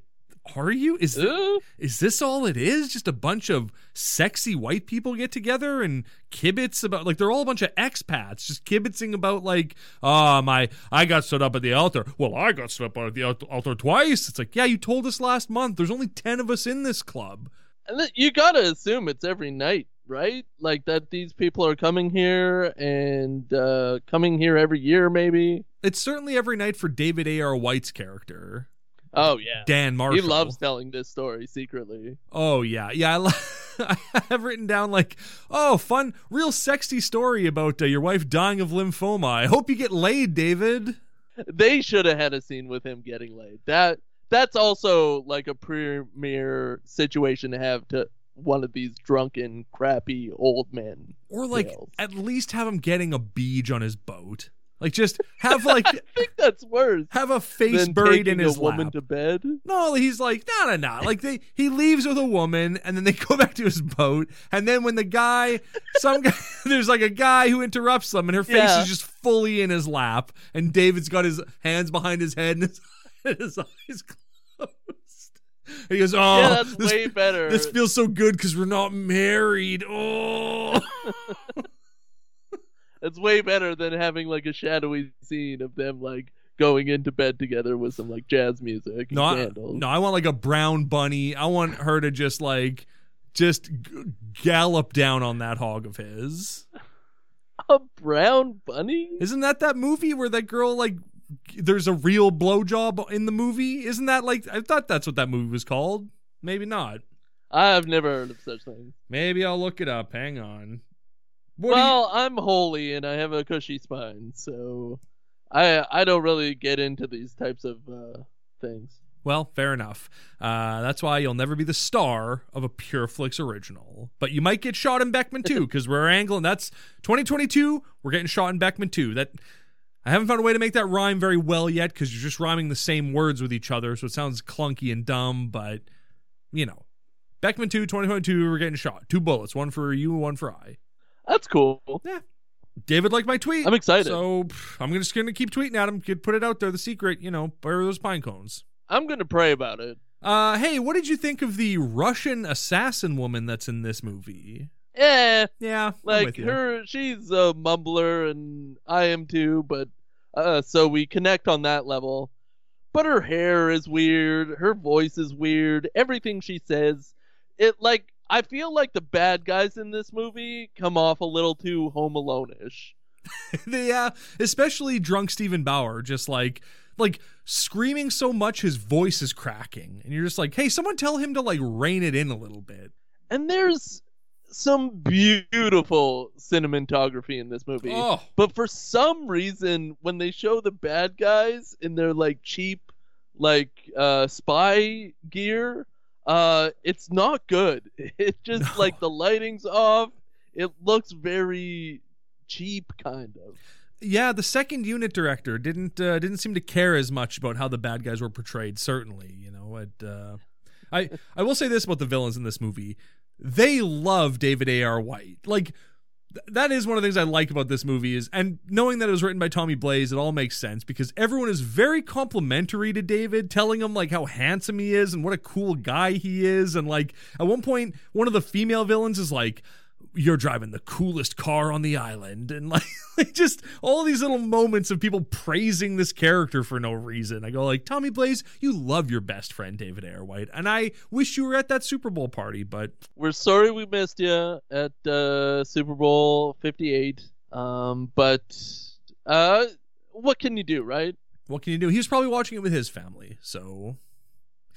are you? Is thi-
Uh,
is this all it is? Just a bunch of sexy white people get together and kibitz about like they're all a bunch of expats just kibitzing about like, oh my, I got stood up at the altar. Well, I got stood up at the altar twice. It's like, yeah, you told us last month. There's only ten of us in this club.
And you gotta assume it's every night, right? Like that these people are coming here and uh, coming here every year, maybe.
It's certainly every night for David A. R. White's character,
Oh yeah,
Dan Marshall.
he loves telling this story secretly.
Oh yeah, yeah. I, lo- I have written down like, oh, fun, real sexy story about uh, your wife dying of lymphoma. I hope you get laid, David.
They should have had a scene with him getting laid. That that's also like a premier situation to have to one of these drunken, crappy old men.
Or like
Tales.
at least have him getting a beach on his boat. Like just have like
I think that's worse
have a face buried in his
a woman
lap.
to bed.
No, he's like no, no, no. Like they he leaves with a woman and then they go back to his boat and then when the guy, some guy, there's like a guy who interrupts them and her face
Yeah.
is just fully in his lap and David's got his hands behind his head and his, his eyes closed. And he goes, oh,
yeah, that's
this,
way better.
this feels so good because we're not married. Oh.
It's way better than having like a shadowy scene of them like going into bed together with some like jazz music and
No, I, no, I want like a brown bunny. I want her to just like just g- gallop down on that hog of his.
A brown bunny?
Isn't that that movie where that girl like there's a real blowjob in the movie? Isn't that like I thought that's what that movie was called? Maybe not.
I've never heard of such things.
Maybe I'll look it up. Hang on. What do you-
well, I'm holy and I have a cushy spine, so I I don't really get into these types of uh, things.
Well, fair enough. Uh, that's why you'll never be the star of a Pureflix original. But you might get shot in Beckman too, because we're angling. That's 2022. We're getting shot in Beckman too. That I haven't found a way to make that rhyme very well yet, because you're just rhyming the same words with each other, so it sounds clunky and dumb. But you know, Beckman 2, 2022. We're getting shot. Two bullets, one for you, one for I.
That's cool. Yeah.
David liked my tweet.
I'm excited.
So pff, I'm just gonna keep tweeting at him. Could put it out there. The secret, you know, bury those pine cones.
I'm gonna pray about it.
Uh, hey, what did you think of the Russian assassin woman that's in this movie?
Eh,
Yeah,
like her, she's a mumbler, and I am too. But uh, so we connect on that level. But her hair is weird. Her voice is weird. Everything she says, it like I feel like the bad guys in this movie come off a little too Home Alone-ish.
yeah, uh, especially drunk Steven Bauer, just like like screaming so much his voice is cracking, and you're just like, hey, someone tell him to like rein it in a little bit.
And there's some beautiful cinematography in this movie.
Oh,
But for some reason, when they show the bad guys in their like cheap, like uh, spy gear, uh, it's not good. It just
No.
like the lighting's off. It looks very cheap, kind of.
yeah. The second unit director didn't uh, didn't seem to care as much about how the bad guys were portrayed. Certainly, you know, it, uh, I I will say this about the villains in this movie: they love David A. R. White. Like th- that is one of the things I like about this movie is, and knowing that it was written by Tommy Blaze, it all makes sense because everyone is very complimentary to David, telling him like how handsome he is and what a cool guy he is, and like at one point, one of the female villains is like. You're driving the coolest car on the island, and like, like just all these little moments of people praising this character for no reason. I go like, Tommy Blaze, you love your best friend David A.R. White, and I wish you were at that Super Bowl party, but
We're sorry we missed you at uh, Super Bowl 58. Um, but uh, what can you do, right?
what can you do? He was probably watching it with his family, so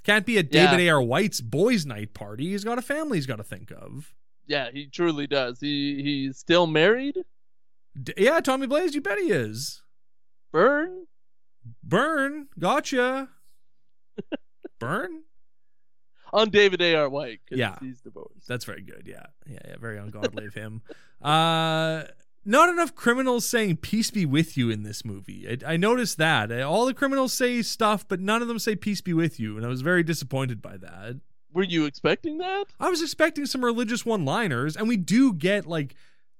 can't be at
Yeah.
David A.R. White's boys' night party. He's got a family he's got to think of.
Yeah, he truly does. He he's still married.
D- yeah, Tommy Blaze, you bet he is.
Burn.
Burn, gotcha. Burn.
on David A. R. White.
Yeah.
he's divorced.
That's very good. Yeah, yeah, yeah. Very ungodly of him. Uh, not enough criminals saying "peace be with you" in this movie. I, I noticed that Uh, all the criminals say stuff, but none of them say "peace be with you," and I was very disappointed by that.
Were you expecting that?
I was expecting some religious one-liners, and we do get like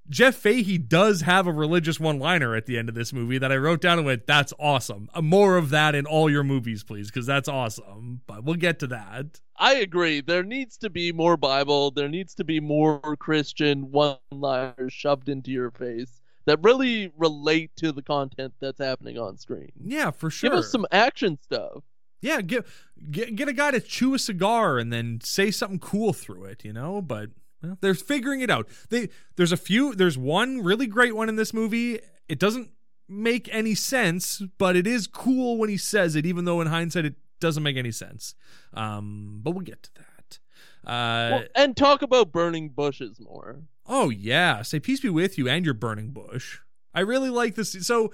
Jeff Fahey does have a religious one-liner at the end of this movie that I wrote down and went, "That's awesome." Uh, more of that in all your movies, please, because that's awesome. But we'll get to that.
I agree. There needs to be more Bible. There needs to be more Christian one-liners shoved into your face that really relate to the content that's happening on screen.
Yeah, for sure.
Give us some action stuff.
Yeah, get, get get a guy to chew a cigar and then say something cool through it, you know. But well, they're figuring it out. They there's a few. There's one really great one in this movie. It doesn't make any sense, but it is cool when he says it, even though in hindsight it doesn't make any sense. Um, but we'll get to that. Uh,
Well, and talk about burning bushes more.
Oh yeah, say peace be with you and your burning bush. I really like this. So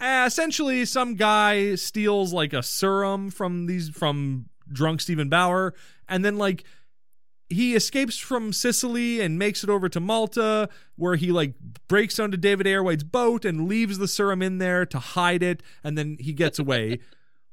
uh, essentially, some guy steals like a serum from these from drunk Steven Bauer, and then like he escapes from Sicily and makes it over to Malta, where he like breaks onto David A.R. White's boat and leaves the serum in there to hide it, and then he gets away.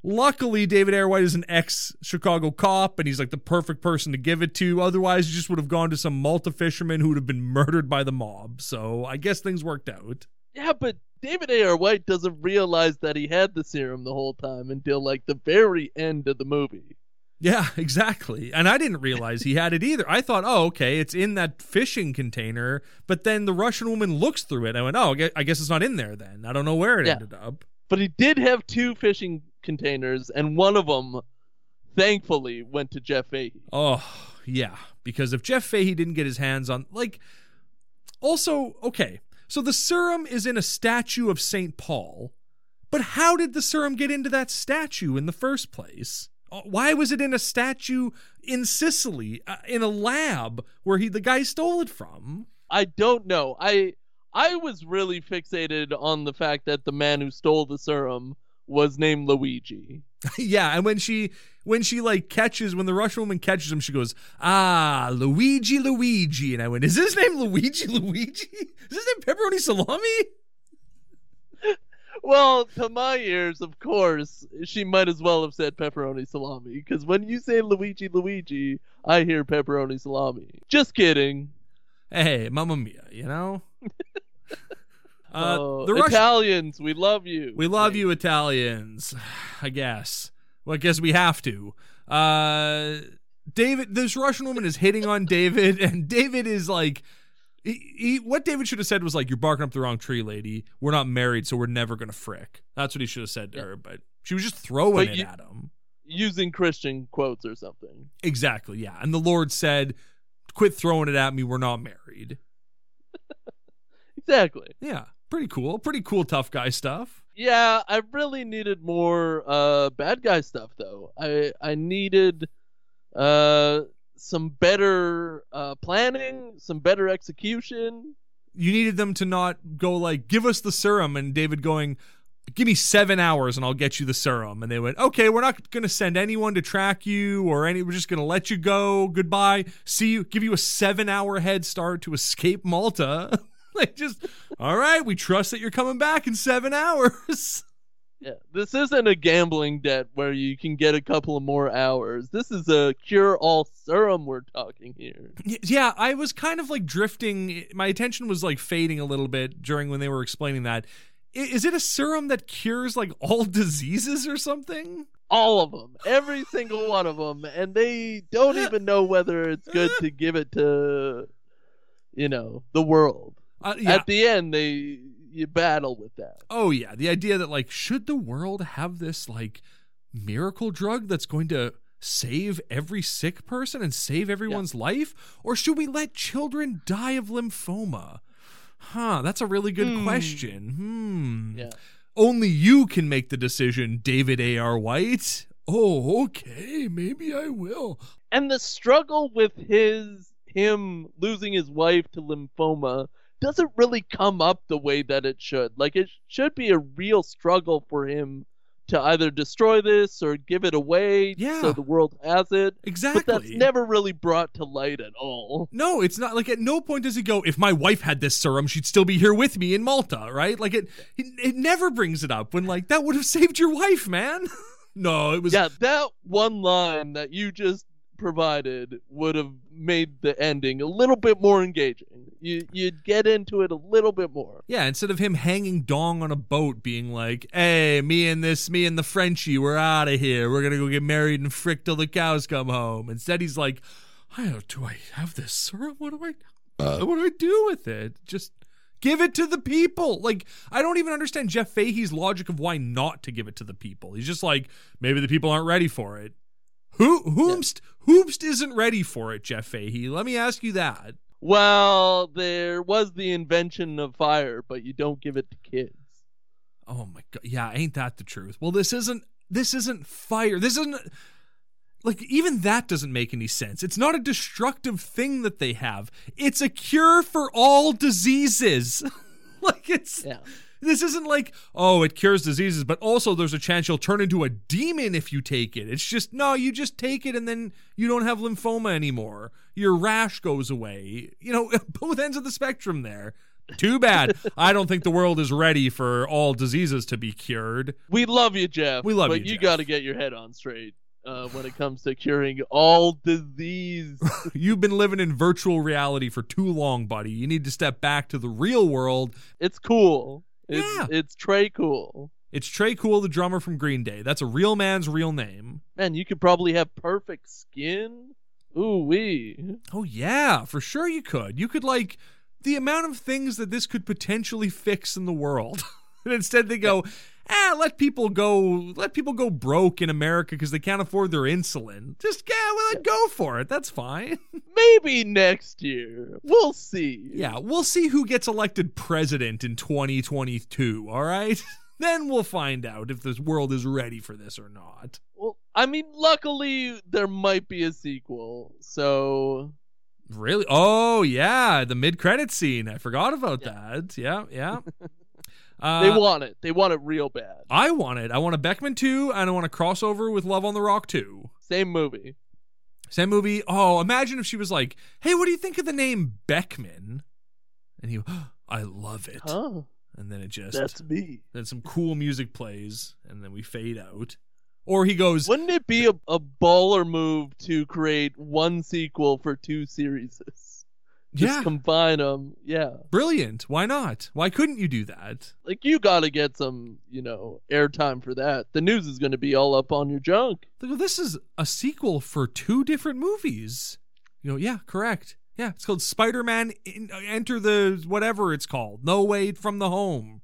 Luckily, David A.R. White is an ex Chicago cop, and he's like the perfect person to give it to. Otherwise, he just would have gone to some Malta fisherman who would have been murdered by the mob. So I guess things worked out.
Yeah, but David A. R. White doesn't realize that he had the serum the whole time until like the very end of the movie.
Yeah, exactly. And I didn't realize he had it either. I thought, oh, okay, it's in that fishing container. But then the Russian woman looks through it. I went, oh, I guess it's not in there then. I don't know where it
Yeah.
ended up.
But he did have two fishing containers, and one of them, thankfully, went to Jeff Fahey.
Oh, Yeah, because if Jeff Fahey didn't get his hands on, like, also, okay, so the serum is in a statue of St. Paul, but how did the serum get into that statue in the first place? Uh, Why was it in a statue in Sicily, uh, in a lab where he the guy stole it from?
I don't know. I I was really fixated on the fact that the man who stole the serum was named Luigi.
yeah, and when she when she like catches when the Russian woman catches him, she goes, "Ah, Luigi, Luigi," and I went, "Is his name Luigi, Luigi? Is his name pepperoni salami?"
Well, to my ears, of course, she might as well have said pepperoni salami because when you say Luigi, Luigi, I hear pepperoni salami. Just kidding.
Hey, mamma mia, you know. Uh,
Oh,
the Russian,
Italians, we love you.
we love you, Italians. I guess. Well, I guess we have to. Uh, David, this Russian woman is hitting on David, and David is like, he, he, what David should have said was like, "You're barking up the wrong tree, lady. We're not married, so we're never gonna frick." That's what he should have said to
Yeah.
her, but she was just throwing
But
it
you-
at him.
Using Christian quotes or something.
Exactly, yeah. And the Lord said, "Quit throwing it at me. We're not married."
Exactly.
Yeah, pretty cool. Pretty cool, tough guy stuff.
Yeah, I really needed more uh bad guy stuff though. I I needed uh some better uh planning, some better execution.
you needed them to not go like, give us the serum, and David going, give me seven hours and I'll get you the serum. And they went, okay, we're not going to send anyone to track you or any, we're just going to let you go. Goodbye. See you, give you a seven hour head start to escape Malta. like, just, all right, we trust that you're coming back in seven hours.
Yeah, this isn't a gambling debt where you can get a couple of more hours. This is a cure all serum we're talking here.
Yeah, I was kind of like drifting. My attention was like fading a little bit during when they were explaining that. Is it a serum that cures like all diseases or something?
All of them, every single one of them, and they don't even know whether it's good to give it to, you know, the world.
Uh, yeah.
At the end, they you battle with that.
oh yeah, the idea that like should the world have this like miracle drug that's going to save every sick person and save everyone's life or should we let children die of lymphoma? Huh, that's a really good
Hmm.
question. Hmm.
Yeah.
Only you can make the decision, David A.R. White. Oh, okay, maybe I will.
and the struggle with his him losing his wife to lymphoma doesn't really come up the way that it should. Like it should be a real struggle for him to either destroy this or give it away
Yeah.
so the world has it.
Exactly.
But that's never really brought to light at all.
No, it's not like at no point does he go, if my wife had this serum, she'd still be here with me in Malta, right? Like it it, it never brings it up when like that would have saved your wife, man. no, it was
Yeah, that one line that you just provided would have made the ending a little bit more engaging. You you'd get into it a little bit more.
Yeah, instead of him hanging dong on a boat being like, Hey, me and this me and the Frenchie, we're out of here. We're gonna go get married and frick till the cows come home. Instead he's like, I don't do I have this serum? What do I uh, what do I do with it? Just Give it to the people. Like, I don't even understand Jeff Fahey's logic of why not to give it to the people. He's just like, maybe the people aren't ready for it. Who whomst whomst isn't ready for it, Jeff Fahey? Let me ask you that.
Well, there was the invention of fire, but you don't give it to kids.
Oh my god. Yeah, ain't that the truth? Well, this isn't this isn't fire. This isn't like even that doesn't make any sense. It's not a destructive thing that they have. It's a cure for all diseases. like it's
Yeah.
This isn't like, oh, it cures diseases, but also there's a chance you'll turn into a demon if you take it. It's just, no, you just take it and then you don't have lymphoma anymore. Your rash goes away. You know, both ends of the spectrum there. Too bad. I don't think the world is ready for all diseases to be cured.
We love you, Jeff.
We love you.
but
you,
you got to get your head on straight uh, when it comes to curing all disease.
You've been living in virtual reality for too long, buddy. You need to step back to the real world.
it's cool. It's,
Yeah.
it's Trey cool.
It's Tré Cool, the drummer from Green Day. That's a real man's real name.
Man, you could probably have perfect skin. Ooh wee.
Oh yeah, for sure you could. You could like the amount of things that this could potentially fix in the world. and instead they go, ah, let people go, let people go broke in America because they can't afford their insulin. Just yeah, well, go for it. That's fine.
Maybe next year. We'll see.
Yeah, we'll see who gets elected president in 2022. All right, then we'll find out if this world is ready for this or not.
Well, I mean, luckily there might be a sequel. So
Really? Oh yeah, the mid-credit scene. I forgot about
Yeah.
that. Yeah, yeah. Uh,
they want it. They want it real bad.
I want it. I want a Beckman 2 and I want a crossover with Love on the Rock 2.
Same movie.
Same movie. Oh, imagine if she was like, "Hey, what do you think of the name Beckman?" And he, "I love it."
Huh?
And then it just
That's me.
then some cool music plays and then we fade out. Or he goes,
Wouldn't it be a, a baller move to create one sequel for two series? Just
"Yeah,
combine them. Yeah.
brilliant. Why not? Why couldn't you do that?"
Like you got to get some, you know, airtime for that. The news is going to be all up on your junk.
This is a sequel for two different movies. You know, yeah, correct. Yeah, it's called Spider-Man in, Enter the whatever it's called. No Way from the Home.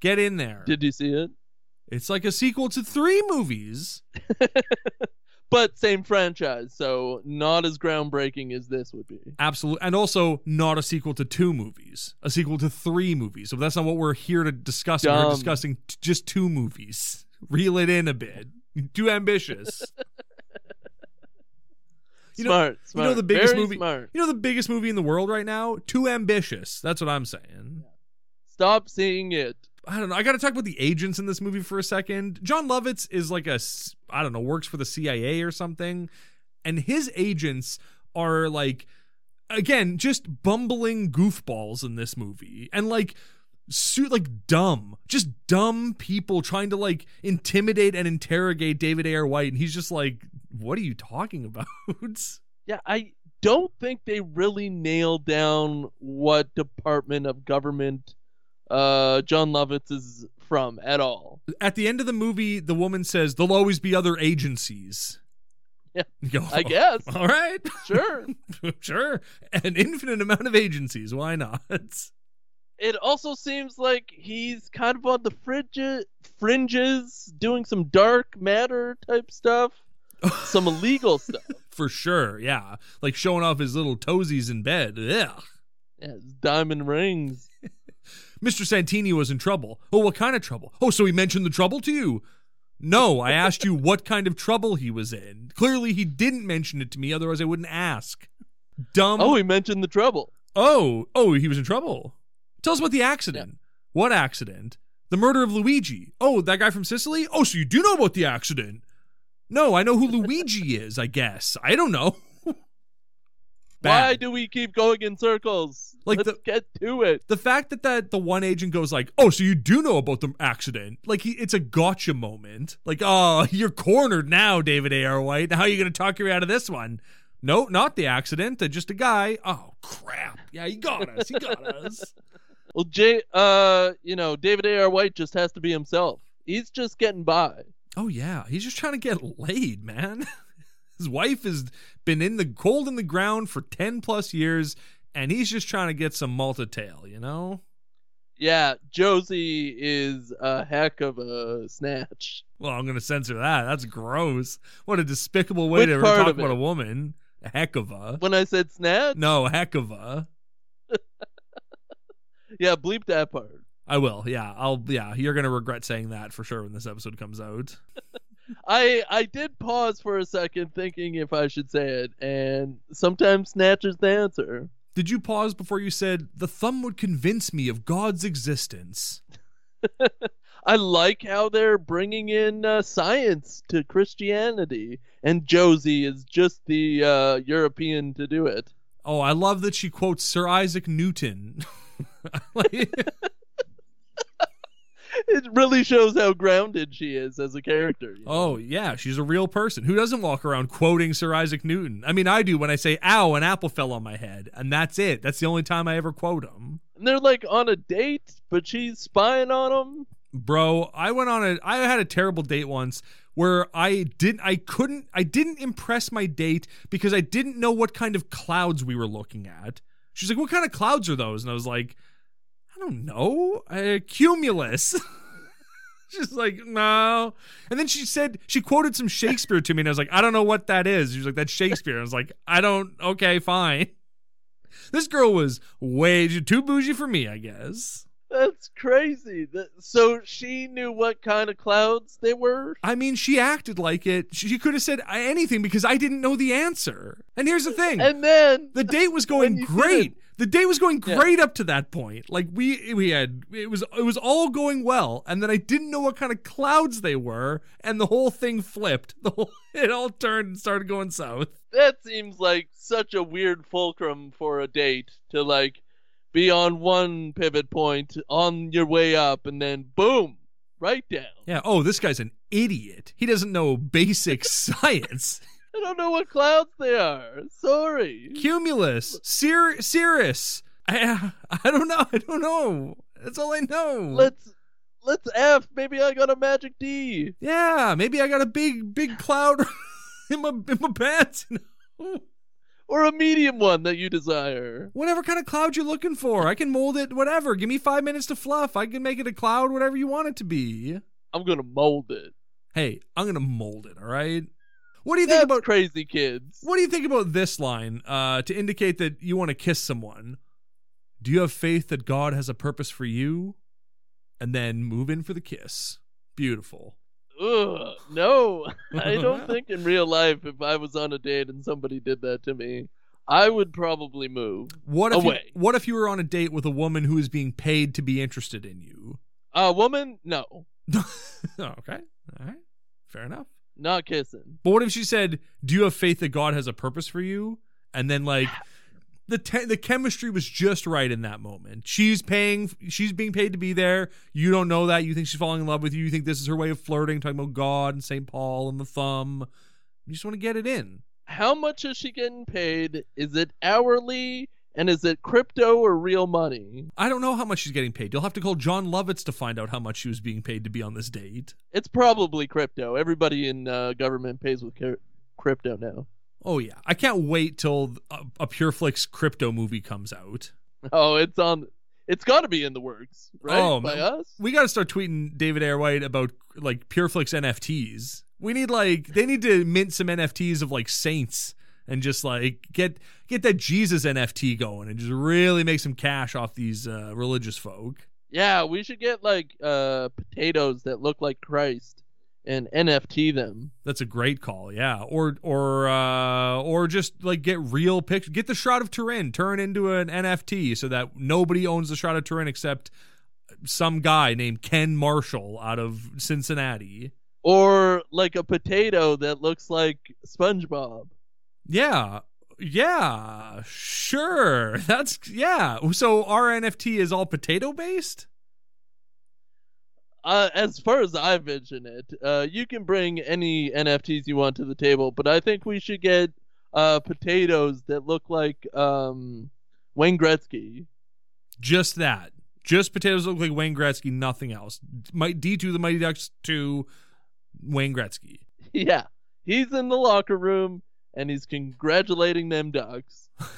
Get in there.
Did you see it?
It's like a sequel to three movies.
But same franchise, so not as groundbreaking as this would be.
Absolutely. And also not a sequel to two movies, a sequel to three movies. So that's not what we're here to discuss. We're discussing t- just two movies. Reel it in a bit. Too ambitious. You know-
smart,
you know the biggest
Very
movie-
Smart.
You know the biggest movie in the world right now? Too ambitious. That's what I'm saying.
Stop seeing it.
I don't know. I got to talk about the agents in this movie for a second. Jon Lovitz is like a I don't know, works for the CIA or something. And his agents are like, again, just bumbling goofballs in this movie. And like, suit like dumb, just dumb people trying to like intimidate and interrogate David A.R. White. And he's just like, what are you talking about?
Yeah, I don't think they really nailed down what department of government uh Jon Lovitz is from at all.
At the end of the movie, the woman says, there'll always be other agencies.
Yeah,
go,
I guess.
All right.
Sure.
sure. An infinite amount of agencies. Why not?
It also seems like he's kind of on the fringe- fringes, doing some dark matter type stuff, some illegal stuff.
For sure. Yeah. Like showing off his little toesies in bed.
Yeah, his diamond rings.
Mr. Santini was in trouble. Oh, what kind of trouble? Oh, so he mentioned the trouble to you? No, I asked you what kind of trouble he was in. Clearly, he didn't mention it to me, otherwise, I wouldn't ask. Dumb.
Oh, he mentioned the trouble.
Oh, oh, he was in trouble. Tell us about the accident. What accident? The murder of Luigi. Oh, that guy from Sicily? Oh, so you do know about the accident? No, I know who Luigi is, I guess. I don't know.
Why do we keep going in circles?
Like
Let's
the-
get to it.
the fact that, that the one agent goes like, "Oh, so you do know about the accident?" Like he, it's a gotcha moment. Like, "Oh, you're cornered now, David A.R. White. Now how are you going to talk your way out of this one?" No, not the accident. uh, Just a guy. Oh crap! Yeah, he got us. He got us.
Well, Jay, uh, you know, David A.R. White just has to be himself. He's just getting by.
Oh yeah, he's just trying to get laid, man. His wife has been in the cold in the ground for ten plus years, and he's just trying to get some Malta tail, you know.
Yeah, Josie is a heck of a snatch.
Well, I'm gonna censor that. That's gross. What a despicable way
Which
to ever talk about a woman. A heck of a.
When I said snatch,
No, heck of a.
yeah, bleep that part.
I will. Yeah, I'll. Yeah, you're gonna regret saying that for sure when this episode comes out.
I I did pause for a second, thinking if I should say it, and sometimes snatch is the answer.
Did you pause before you said the thumb would convince me of God's existence?
I like how they're bringing in uh, science to Christianity, and Josie is just the uh, European to do it.
Oh, I love that she quotes Sir Isaac Newton. Like-
It really shows how grounded she is as a character. you oh, know?
oh yeah, she's a real person. Who doesn't walk around quoting Sir Isaac Newton? I mean, I do when I say "ow," an apple fell on my head, and that's it. That's the only time I ever quote him.
And they're like on a date, but she's spying on him.
bro i went on a i had a terrible date once where i didn't i couldn't i didn't impress my date because i didn't know what kind of clouds we were looking at she's like what kind of clouds are those and i was like i don't know uh, cumulus She's like, no. And then she said, she quoted some Shakespeare to me, and I was like, I don't know what that is. She was like, that's Shakespeare. I was like, I don't, okay, fine. This girl was way too bougie for me, I guess.
That's crazy. So she knew what kind of clouds they were.
I mean, she acted like it. She could have said anything because I didn't know the answer. And here's the thing.
And then
the date was going great.
Didn't.
The date was going
Yeah.
great up to that point. Like we we had it was it was all going well, and then I didn't know what kind of clouds they were, and the whole thing flipped. The whole it all turned and started going south.
that seems like such a weird fulcrum for a date to like be on one pivot point on your way up and then boom, right down.
Yeah. Oh, this guy's an idiot. He doesn't know basic science.
I don't know what clouds they are. Sorry.
Cumulus, Cir- Cirrus. I, I don't know. I don't know. That's all I know.
Let's let's F. Maybe I got a magic D.
yeah, maybe I got a big big cloud in my in my pants.
Or a medium one that you desire.
Whatever kind of cloud you're looking for, I can mold it. Whatever. Give me five minutes to fluff. I can make it a cloud, whatever you want it to be.
I'm gonna mold it.
Hey, I'm gonna mold it. All right. What do you think
That's
about
crazy kids.
What do you think about this line uh, to indicate that you want to kiss someone? Do you have faith that God has a purpose for you? And then move in for the kiss. Beautiful.
Ugh, no. I don't think in real life if I was on a date and somebody did that to me, I would probably move.
What if you,
Away.
what if you were on a date with a woman who is being paid to be interested in you?
A woman? No.
okay. All right. Fair enough.
Not kissing.
But what if she said, "Do you have faith that God has a purpose for you?" And then like the te- the chemistry was just right in that moment. She's paying she's being paid to be there. You don't know that. You think she's falling in love with you. You think this is her way of flirting, talking about God and St. Paul and the thumb. You just want to get it in.
How much is she getting paid? Is it hourly? And is it crypto or real money?
I don't know how much she's getting paid. You'll have to call Jon Lovitz to find out how much she was being paid to be on this date.
It's probably crypto. Everybody in uh, government pays with crypto now.
Oh yeah, I can't wait till a, a PureFlix crypto movie comes out.
Oh, it's on. It's got to be in the works, right?
Oh,
By
man.
us.
We got to start tweeting David A.R. White about like PureFlix NFTs. We need like they need to mint some NFTs of like saints and just like get get that Jesus NFT going and just really make some cash off these uh, religious folk.
Yeah, we should get like uh potatoes that look like Christ and NFT them.
That's a great call, yeah. Or or uh, or just like get real pictures. Get the Shroud of Turin, turn into an NFT so that nobody owns the Shroud of Turin except some guy named Ken Marshall out of Cincinnati.
Or like a potato that looks like SpongeBob.
Yeah. Yeah, sure. That's yeah. So our NFT is all potato based?
Uh, as far as I vision it, uh, you can bring any NFTs you want to the table, but I think we should get uh, potatoes that look like um, Wayne Gretzky.
Just that. Just potatoes that look like Wayne Gretzky, nothing else. Might D2 the Mighty Ducks to Wayne Gretzky.
yeah, he's in the locker room and he's congratulating them ducks.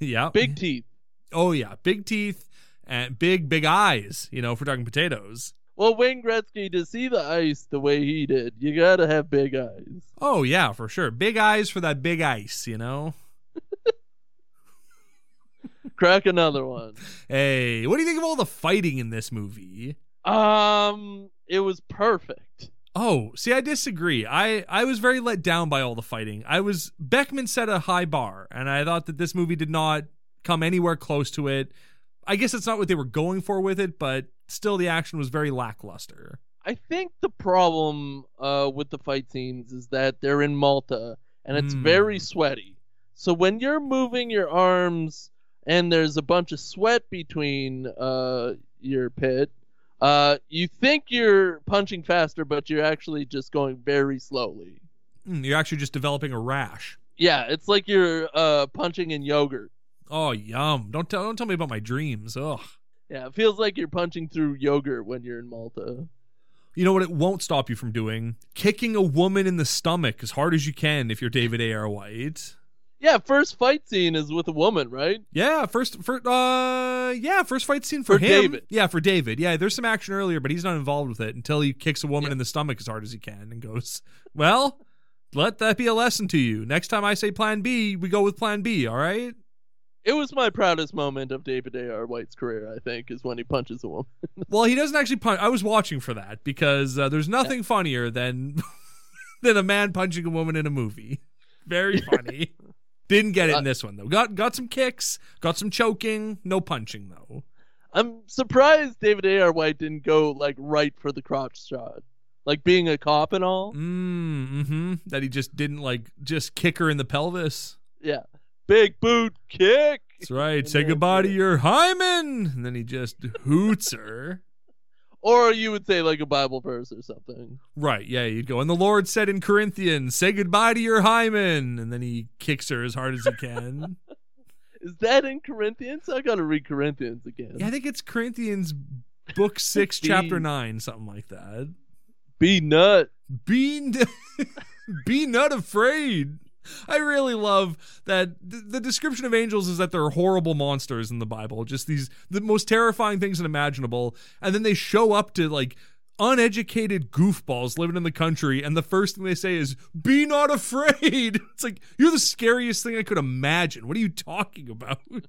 Yeah.
Big teeth.
Oh yeah, big teeth and big big eyes. You know, if we're talking potatoes.
Well, Wayne Gretzky, to see the ice the way he did, you gotta have big eyes.
Oh yeah, for sure. Big eyes for that big ice. You know.
Crack another one.
Hey, what do you think of all the fighting in this movie?
Um, it was perfect.
Oh, see, I disagree. I I was very let down by all the fighting. I was Beckman set a high bar, and I thought that this movie did not come anywhere close to it. I guess it's not what they were going for with it, but still, the action was very lackluster.
I think the problem uh, with the fight scenes is that they're in Malta and it's
Hmm.
very sweaty. So when you're moving your arms and there's a bunch of sweat between uh, your pit, uh, you think you're punching faster, but you're actually just going very slowly.
Mm, you're actually just developing a rash.
Yeah, it's like you're uh, punching in yogurt.
Oh, yum! Don't tell don't tell me about my dreams. Ugh.
Yeah, it feels like you're punching through yogurt when you're in Malta.
You know what? It won't stop you from doing kicking a woman in the stomach as hard as you can if you're David A. R. White.
Yeah, first fight scene is with a woman, right?
Yeah, first for uh yeah, first fight scene for,
For
him.
David.
Yeah, for David. Yeah, there's some action earlier, but he's not involved with it until he kicks a woman
Yeah.
in the stomach as hard as he can and goes, "Well, let that be a lesson to you. Next time I say plan B, we go with plan B, all right?"
It was my proudest moment of David A.R. White's career, I think, is when he punches a woman.
Well, he doesn't actually punch. I was watching for that because uh, there's nothing funnier than than a man punching a woman in a movie. Very funny. Didn't get it in this one though. Got got some kicks, got some choking, no punching though.
I'm surprised David A.R. White didn't go like right for the crotch shot, like being a cop and all.
Mm, mm-hmm. That he just didn't like just kick her in the pelvis.
Yeah, big boot kick.
That's right.
And
Say goodbye to your hymen, and then he just hoots her.
Or you would say like a Bible verse or something.
Right, yeah, you'd go. And the Lord said in Corinthians, say goodbye to your hymen. And then he kicks her as hard as he can.
Is that in Corinthians? I gotta read Corinthians again.
yeah, I think it's Corinthians book six,
Be-
chapter nine, something like that.
Be nut.
Be, n- be not afraid. I really love that the description of angels is that they're horrible monsters in the Bible, just these the most terrifying things imaginable, and then they show up to like uneducated goofballs living in the country, and the first thing they say is "Be not afraid." It's like you're the scariest thing I could imagine. What are you talking about?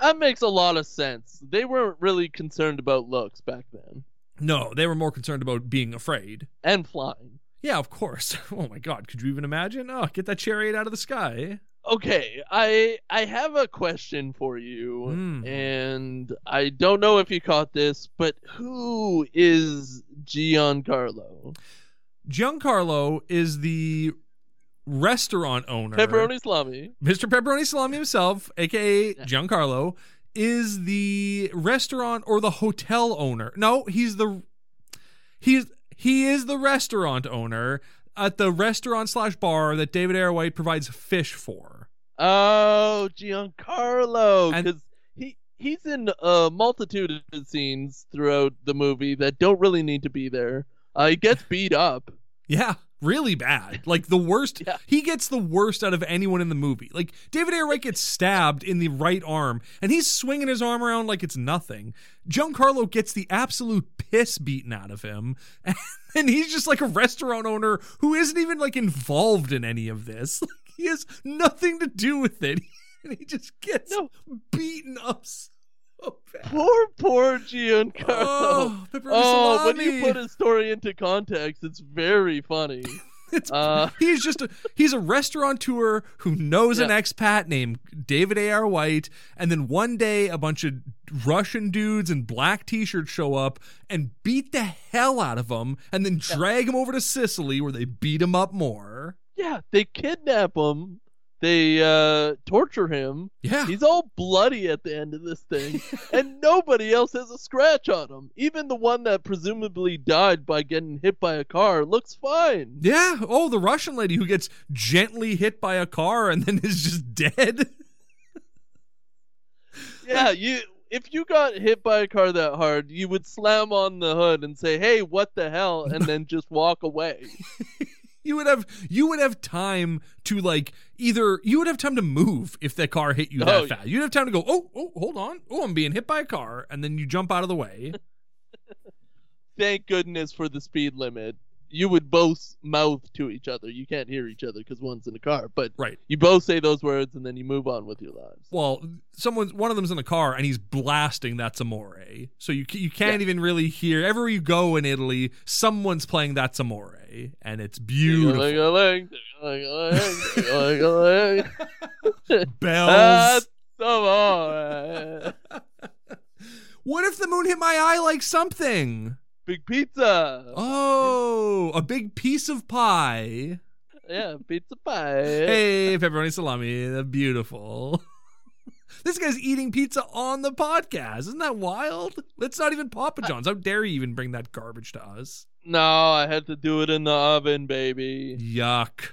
That makes a lot of sense. They weren't really concerned about looks back then.
no, they were more concerned about being afraid.
And flying.
Yeah, of course. Oh my God, could you even imagine? Oh, get that chariot out of the sky.
Okay, I I have a question for you,
Hmm.
and I don't know if you caught this, but who is Giancarlo?
Giancarlo is the restaurant owner.
Pepperoni salami.
Mr. Pepperoni Salami himself, aka Giancarlo, is the restaurant or the hotel owner. No, he's the he's he is the restaurant owner at the restaurant slash bar that David White provides fish for.
Oh, Giancarlo, because he he's in a multitude of scenes throughout the movie that don't really need to be there. Uh, he gets beat up.
Yeah, really bad. Like the worst.
Yeah.
He gets the worst out of anyone in the movie. Like David White gets stabbed in the right arm, and he's swinging his arm around like it's nothing. Giancarlo gets the absolute piss beaten out of him, and he's just like a restaurant owner who isn't even like involved in any of this. Like, he has nothing to do with it, and he just gets
No.
beaten up so bad.
Poor, poor Giancarlo.
Oh,
Oh, when you put his story into context, it's very funny.
It's,
Uh,
he's just a he's a restaurateur who knows an expat named David A.R. White, and then one day a bunch of Russian dudes in black t-shirts show up and beat the hell out of him, and then drag him over to Sicily where they beat him up more.
Yeah, they kidnap him. They uh, torture him.
Yeah,
He's all bloody at the end of this thing, and nobody else has a scratch on him. Even the one that presumably died by getting hit by a car looks fine.
yeah. Oh, the Russian lady who gets gently hit by a car and then is just dead.
Yeah, you. If you got hit by a car that hard, you would slam on the hood and say, "Hey, what the hell?" and then just walk away.
You would have you would have time to like either you would have time to move if the car hit you that
Oh, yeah.
fast. You'd have time to go, oh, oh, hold on. Oh, I'm being hit by a car, and then you jump out of the way.
Thank goodness for the speed limit. You would both mouth to each other. You can't hear each other because one's in a car, but
right.
you both say those words and then you move on with your lives.
Well, someone's one of them's in a car and he's blasting That's Amore. So you you can't even really hear everywhere you go in Italy, someone's playing That's Amore, and it's beautiful. Bells.
That's amore.
what if the moon hit my eye like something?
Big pizza.
Oh, a big piece of pie.
Yeah, pizza pie.
Hey, pepperoni salami, beautiful. this guy's eating pizza on the podcast. Isn't that wild? It's not even Papa John's. How dare you even bring that garbage to us?
No, I had to do it in the oven, baby.
Yuck.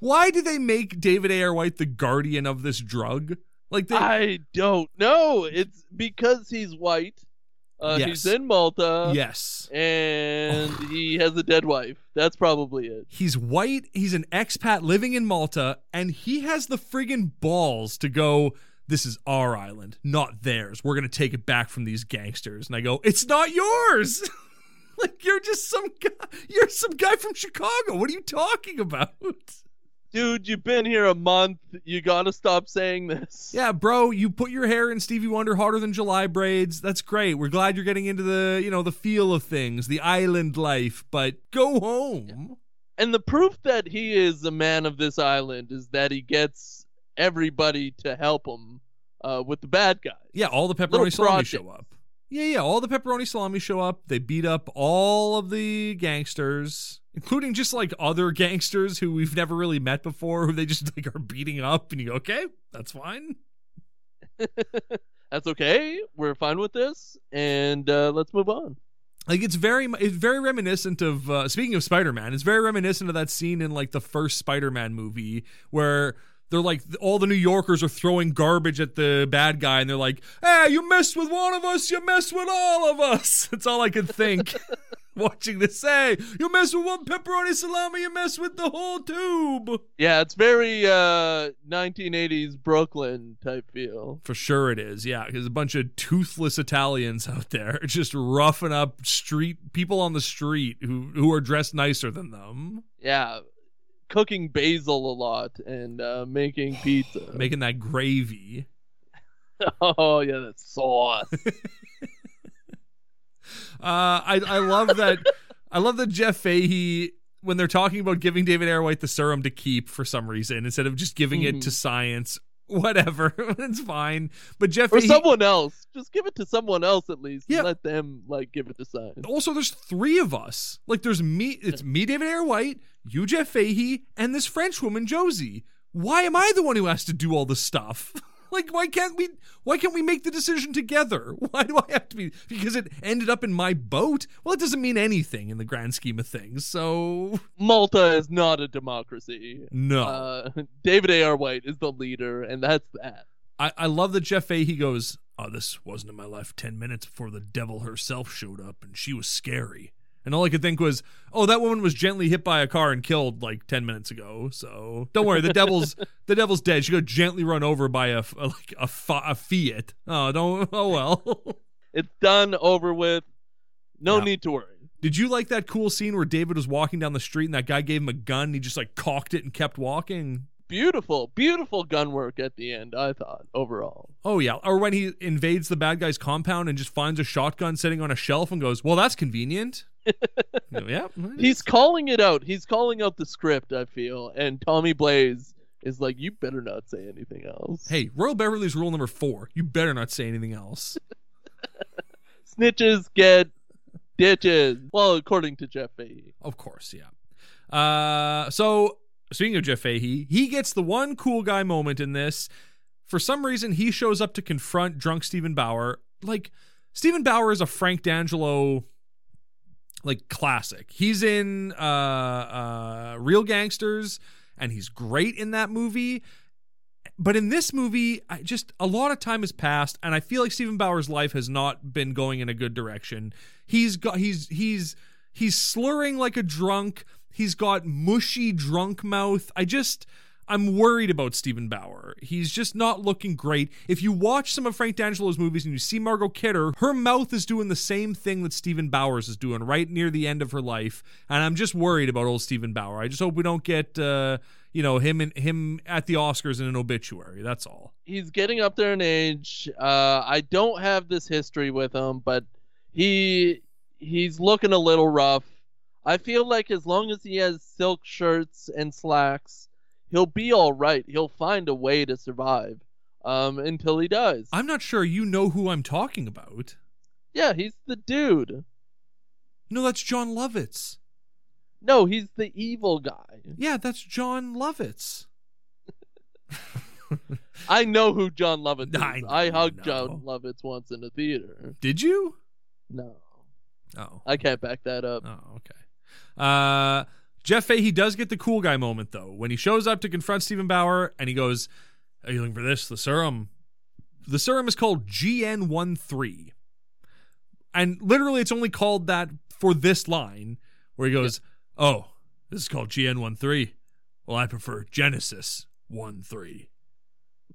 Why do they make David A.R. White the guardian of this drug? Like they
I don't know. It's because he's white. Uh,
Yes.
He's in Malta.
yes.
And he has a dead wife. That's probably it.
He's white, he's an expat living in Malta, and he has the friggin' balls to go, This is our island, not theirs. We're gonna take it back from these gangsters. And I go, It's not yours. like you're just some guy you're some guy from Chicago. What are you talking about?
Dude, you've been here a month. You gotta stop saying this.
Yeah, bro, you put your hair in Stevie Wonder harder than July braids. That's great. We're glad you're getting into the, you know, the feel of things, the island life, but go home.
And the proof that he is a man of this island is that he gets everybody to help him uh, with the bad guys.
Yeah, all the pepperoni salami show up. Yeah, yeah, all the pepperoni salami show up. They beat up all of the gangsters, including just like other gangsters who we've never really met before, who they just like are beating up. And you go, okay, that's fine.
That's okay. We're fine with this, and uh, let's move on.
Like it's very, it's very reminiscent of. Uh, speaking of Spider-Man, it's very reminiscent of that scene in like the first Spider-Man movie where they're like all the New Yorkers are throwing garbage at the bad guy, and they're like, "Hey, you messed with one of us, you messed with all of us." That's all I could think. Watching this, say, you mess with one pepperoni salami, you mess with the whole tube.
Yeah, it's very uh, 1980s Brooklyn type feel.
For sure it is, yeah, because a bunch of toothless Italians out there just roughing up street people on the street who who are dressed nicer than them.
Yeah, cooking basil a lot and uh, making pizza.
making that gravy.
oh yeah, that sauce.
Uh, I I love that. I love that Jeff Fahey when they're talking about giving David A.R. White the serum to keep for some reason instead of just giving it
Mhm.
to science. Whatever, it's fine. But Jeff
or
Fahey.
someone else. Just give it to someone else at least.
Yeah.
let them like give it to science.
also, there's three of us. Like, there's me. It's me, David A.R. White, you, Jeff Fahey, and this French woman, Josie. Why am I the one who has to do all this stuff? like, why can't we? Why can't we make the decision together? Why do I have to be? Because it ended up in my boat. Well, it doesn't mean anything in the grand scheme of things. So
Malta is not a democracy.
no.
Uh, David A.R. White is the leader, and that's that.
I, I love that Jeff Fahey goes, Oh, this wasn't in my life 10 minutes before the devil herself showed up and she was scary. And all I could think was, Oh, that woman was gently hit by a car and killed like 10 minutes ago. So don't worry, the devil's the devil's dead. She got gently run over by a, a like a, a Fiat. Oh, don't. Oh well.
It's done, over with. No
Yeah.
need to worry.
Did you like that cool scene where David was walking down the street and that guy gave him a gun and he just like cocked it and kept walking?
Beautiful, beautiful gun work at the end. I thought overall.
Oh yeah, or when he invades the bad guy's compound and just finds a shotgun sitting on a shelf and goes, "Well, that's convenient." Yeah,
He's calling it out. He's calling out the script. I feel, and Tommy Blaze is like, "You better not say anything else."
Hey, Royal Beverly's rule number four: you better not say anything else.
Snitches get ditches. Well, according to Jeff Fahey.
Of course, yeah. Uh, so speaking of Jeff Fahey, he gets the one cool guy moment in this. For some reason, he shows up to confront drunk Steven Bauer. Like Steven Bauer is a Frank D'Angelo like classic. He's in uh, uh, Real Gangsters, and he's great in that movie. But in this movie, I just a lot of time has passed, and I feel like Steven Bauer's life has not been going in a good direction. He's got he's he's he's slurring like a drunk. He's got mushy drunk mouth. I just I'm worried about Steven Bauer. He's just not looking great. If you watch some of Frank D'Angelo's movies and you see Margot Kidder, her mouth is doing the same thing that Steven Bauer's is doing right near the end of her life, and I'm just worried about old Steven Bauer. I just hope we don't get uh, you know him and him at the Oscars in an obituary. That's all.
He's getting up there in age. Uh, I don't have this history with him, but he he's looking a little rough. I feel like as long as he has silk shirts and slacks, he'll be all right. He'll find a way to survive um, until he dies.
I'm not sure you know who I'm talking about.
Yeah, he's the dude.
No, that's Jon Lovitz.
No, he's the evil guy.
Yeah, that's Jon Lovitz.
I know who Jon Lovitz is.
I
I, hugged
know.
Jon Lovitz once in a theater.
Did you?
No,
Oh.
I can't back that up.
Oh, okay. Uh, Jeff Fahey does get the cool guy moment though when he shows up to confront Steven Bauer and he goes, "Are you looking for this? The serum. The serum is called GN13. and literally it's only called that for this line where he goes, "Oh, this is called GN13. Well, I prefer Genesis 1-3."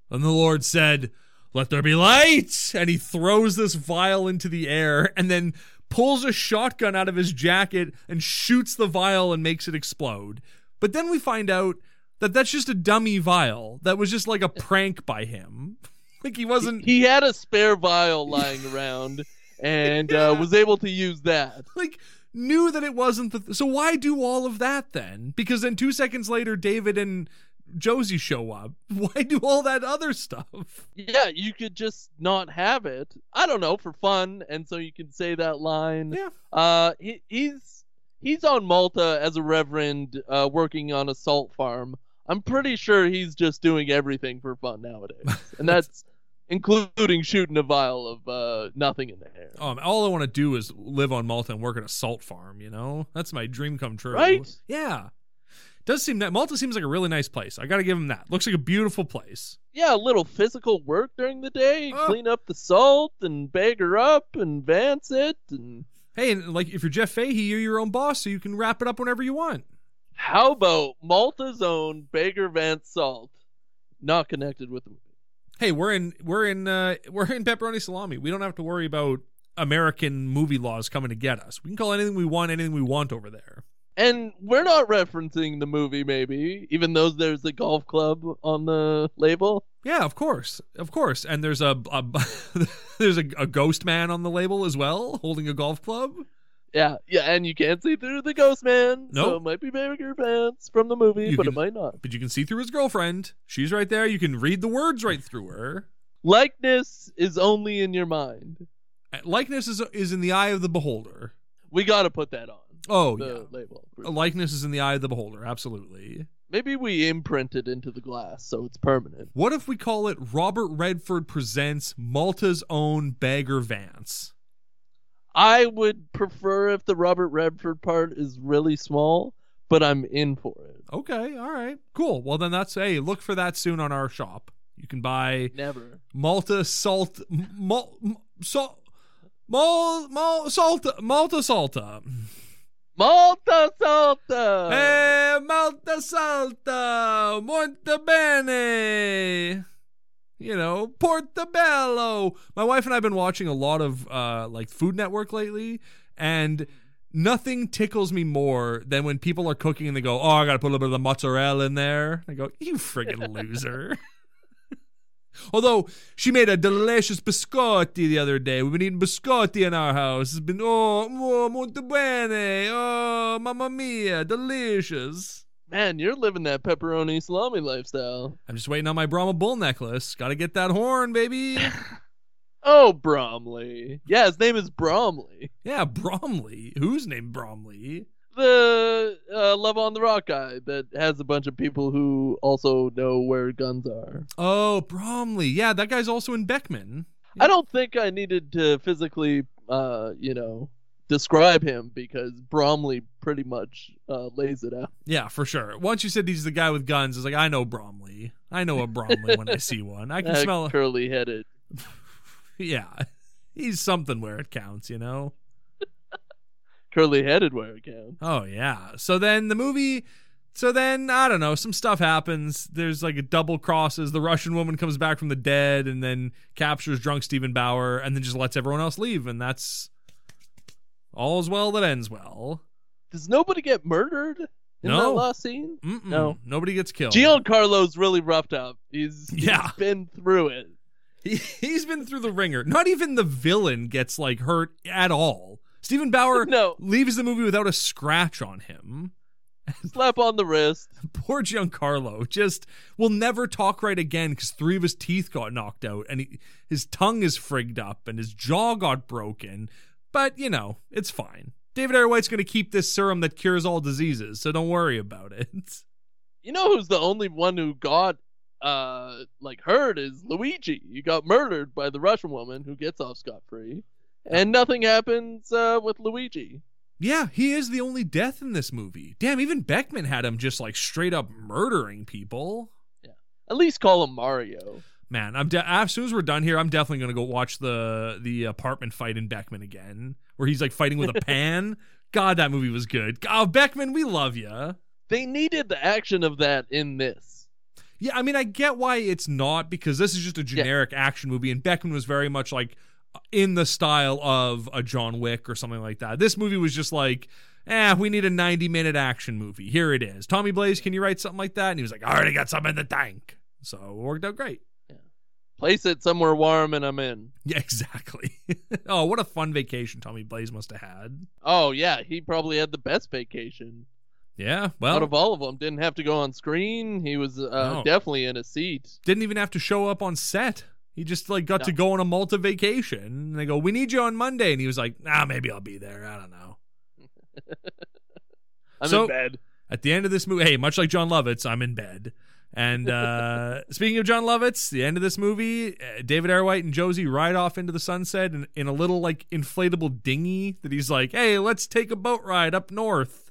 And the Lord said, "Let there be light." And he throws this vial into the air and then pulls a shotgun out of his jacket and shoots the vial and makes it explode. But then we find out that that's just a dummy vial. That was just like a prank by him. Like he wasn't
He had a spare vial lying around and uh, was able to use that.
like knew that it wasn't the so why do all of that then because then two seconds later david and josie show up why do all that other stuff
Yeah, you could just not have it. I don't know for fun, and so you can say that line.
yeah
Uh, he, he's he's on Malta as a reverend, uh, working on a salt farm. I'm pretty sure he's just doing everything for fun nowadays, and that's including shooting a vial of uh, nothing in the air.
um, all i want to do is live on malta and work at a salt farm you know that's my dream come true
Right?
yeah does seem that malta seems like a really nice place. I gotta give him that. Looks like a beautiful place.
Yeah, a little physical work during the day,
Oh.
clean up the salt and bag her up and vance it, and
hey and like if you're jeff fahey you're your own boss so you can wrap it up whenever you want.
How about Malta's own Bagger Vance Salt? Not connected with the movie.
hey we're in we're in uh we're in pepperoni salami. We don't have to worry about american movie laws coming to get us. We can call anything we want anything we want over there
And we're not referencing the movie, maybe, even though there's a golf club on the label.
yeah of course of course and there's a, a there's a, a ghost man on the label as well holding a golf club
Yeah, yeah, and you can't see through the ghost man. no
Nope.
it might be Bagger Vance from the movie,
You
but
can-
it might not.
but you can see through his girlfriend she's right there you can read the words right through her
Likeness is only in your mind.
Uh, likeness is is in the eye of the beholder
We gotta put that on
oh
the
yeah
label.
a likeness is in the eye of the beholder absolutely
Maybe we imprint it into the glass so it's permanent.
what if we call it robert redford presents malta's own bagger vance
I would prefer if the Robert Redford part is really small, but I'm in for it.
Okay, all right, cool. Well, then that's hey, look for that soon on our shop. You can buy
Never.
Malta salt, mal, salt, mal, mal, salta, Malta salta.
Malta Salta!
Hey, Malta salta, molto bene. You know, Portobello. My wife and I have been watching a lot of uh like Food Network lately, and nothing tickles me more than when people are cooking and they go, "Oh, I gotta put a little bit of the mozzarella in there." I go, "You friggin' loser." Although she made a delicious biscotti the other day. We've been eating biscotti in our house. It's been oh, oh molto bene. Oh, mamma mia, delicious.
Man, you're living that pepperoni salami lifestyle.
I'm just waiting on my Brahma bull necklace. Got to get that horn, baby.
Oh, Bromley. Yeah, his name is Bromley.
yeah, Bromley. Who's named Bromley?
The uh, Love on the Rock guy that has a bunch of people who also know where guns are.
Oh, Bromley. Yeah, that guy's also in Beckman.
I don't think I needed to physically, uh, you know, describe him because Bromley pretty much uh, lays it out.
Yeah, for sure. Once you said he's the guy with guns, it's like I know Bromley. I know a Bromley when I see one. I can
That
smell.
curly headed.
Yeah, he's something where it counts, you know.
Curly headed where it counts.
Oh yeah. So then the movie so then I don't know, some stuff happens. There's like a double crosses. The Russian woman comes back from the dead and then captures drunk Steven Bauer and then just lets everyone else leave and that's all is well that ends well.
Does nobody get murdered in
No.
that last scene?
Mm-mm.
No.
Nobody gets killed.
Giancarlo's really roughed up. He's, he's
Yeah.
been through it.
He, he's been through the ringer. Not even the villain gets like hurt at all. Steven Bauer
No.
leaves the movie without a scratch on him.
Slap on the wrist.
Poor Giancarlo just will never talk right again because three of his teeth got knocked out and he, his tongue is frigged up and his jaw got broken. But, you know, it's fine. David A.R. White's going to keep this serum that cures all diseases, so don't worry about it.
You know who's the only one who got uh like hurt is Luigi. He got murdered by the Russian woman who gets off scot free. And nothing happens uh, with Luigi.
Yeah, he is the only death in this movie. Damn, even Beckman had him just like straight up murdering people.
Yeah, At least call him Mario.
Man, I'm de- as soon as we're done here, I'm definitely gonna go watch the the apartment fight in Beckman again, where he's like fighting with a pan. God, that movie was good. Oh, Beckman, we love you.
They needed the action of that in this.
Yeah, I mean, I get why it's not because this is just a generic action movie, and Beckman was very much like in the style of a John Wick or something like that. This movie was just like, eh, we need a 90 minute action movie. Here it is. Tommy Blaze, can you write something like that? And he was like, I already got something in the tank. So it worked out great.
Place it somewhere warm and I'm in.
Yeah, exactly. oh, what a fun vacation Tommy Blaze must have had.
Oh yeah, he probably had the best vacation
Yeah, well,
out of all of them. Didn't have to go on screen. He was uh,
No.
definitely in a seat.
didn't even have to show up on set. He just like got
No.
to go on a Malta vacation. And they go, "We need you on Monday," and he was like, "Ah, maybe I'll be there. I don't know."
I'm
So-
in bed.
At the end of this movie, hey, much like Jon Lovitz, I'm in bed. And uh, speaking of Jon Lovitz, the end of this movie, uh, David A.R. and Josie ride off into the sunset in, in a little like inflatable dinghy that he's like, "Hey, let's take a boat ride up north."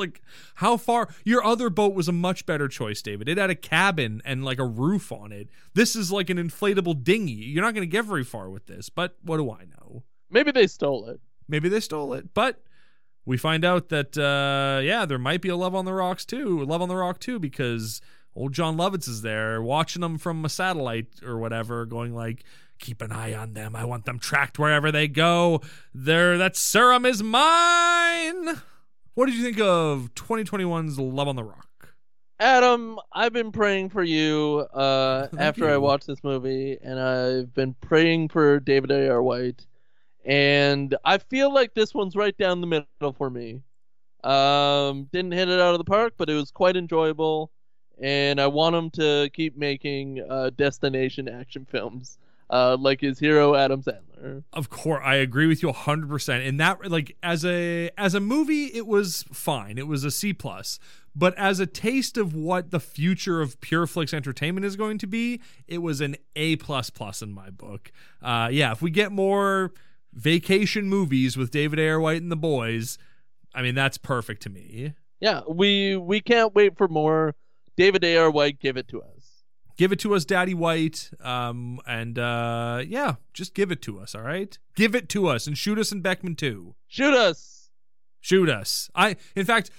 Like how far? Your other boat was a much better choice, David. It had a cabin and like a roof on it. This is like an inflatable dinghy. You're not going to get very far with this. But what do I know?
Maybe they stole it.
maybe they stole it but we find out that uh yeah there might be a love on the rocks too love on the rock too because old jon lovitz is there watching them from a satellite or whatever going like keep an eye on them i want them tracked wherever they go there that serum is mine what did you think of 2021's love on the rock
Adam, I've been praying for you uh, after I watched this movie, and I've been praying for David A. R. White, and I feel like this one's right down the middle for me. Um, didn't hit it out of the park, but it was quite enjoyable, and I want him to keep making uh, destination action films, uh, like his hero Adam Sandler.
of course i agree with you 100% and that like as a as a movie it was fine it was a c plus but as a taste of what the future of pureflix entertainment is going to be it was an a plus plus in my book uh yeah if we get more vacation movies with david a.r. white and the boys i mean that's perfect to me
Yeah, we we can't wait for more. David A. R. White, give it to us.
Give it to us daddy white um and uh yeah just give it to us all right give it to us and shoot us in beckman too
Shoot us.
shoot us. I, in fact,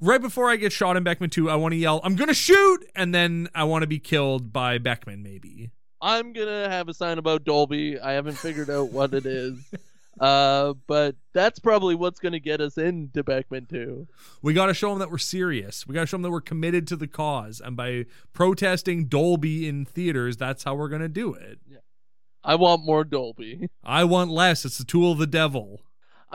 right before I get shot in Beckman 2, I want to yell, I'm going to shoot! And then I want to be killed by Beckman, maybe.
I'm gonna have a sign about Dolby. I haven't figured out what it is. Uh, but that's probably what's gonna get us into Beckman too.
We got to show them that we're serious. We got to show them that we're committed to the cause. And by protesting Dolby in theaters, that's how we're going to do it. Yeah.
I want more Dolby.
I want less. It's the tool of the devil.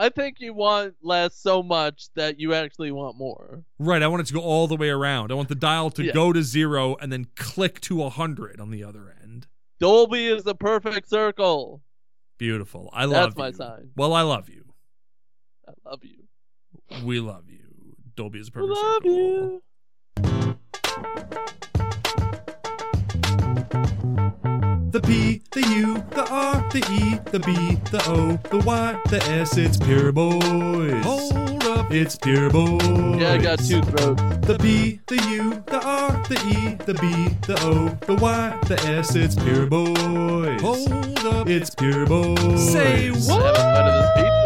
I think you want less so much that you actually want more.
Right. I want it to go all the way around. I want the dial to
Yeah.
go to zero and then click to 100 on the other end.
Dolby is the perfect circle.
Beautiful. I love
That's my
you.
sign.
Well, I love you.
I love you.
We love you. Dolby is a perfect
love
circle.
you.
The P, the U, the R, the E, the B, the O, the Y, the S, it's Pure Boys. Hold up, it's Pure Boys.
Yeah, I got two throats.
The P, the U, the R, the E, the B, the O, the Y, the S, it's Pure Boys. Hold up, it's Pure Boys. Say
what? haven't been to this pizza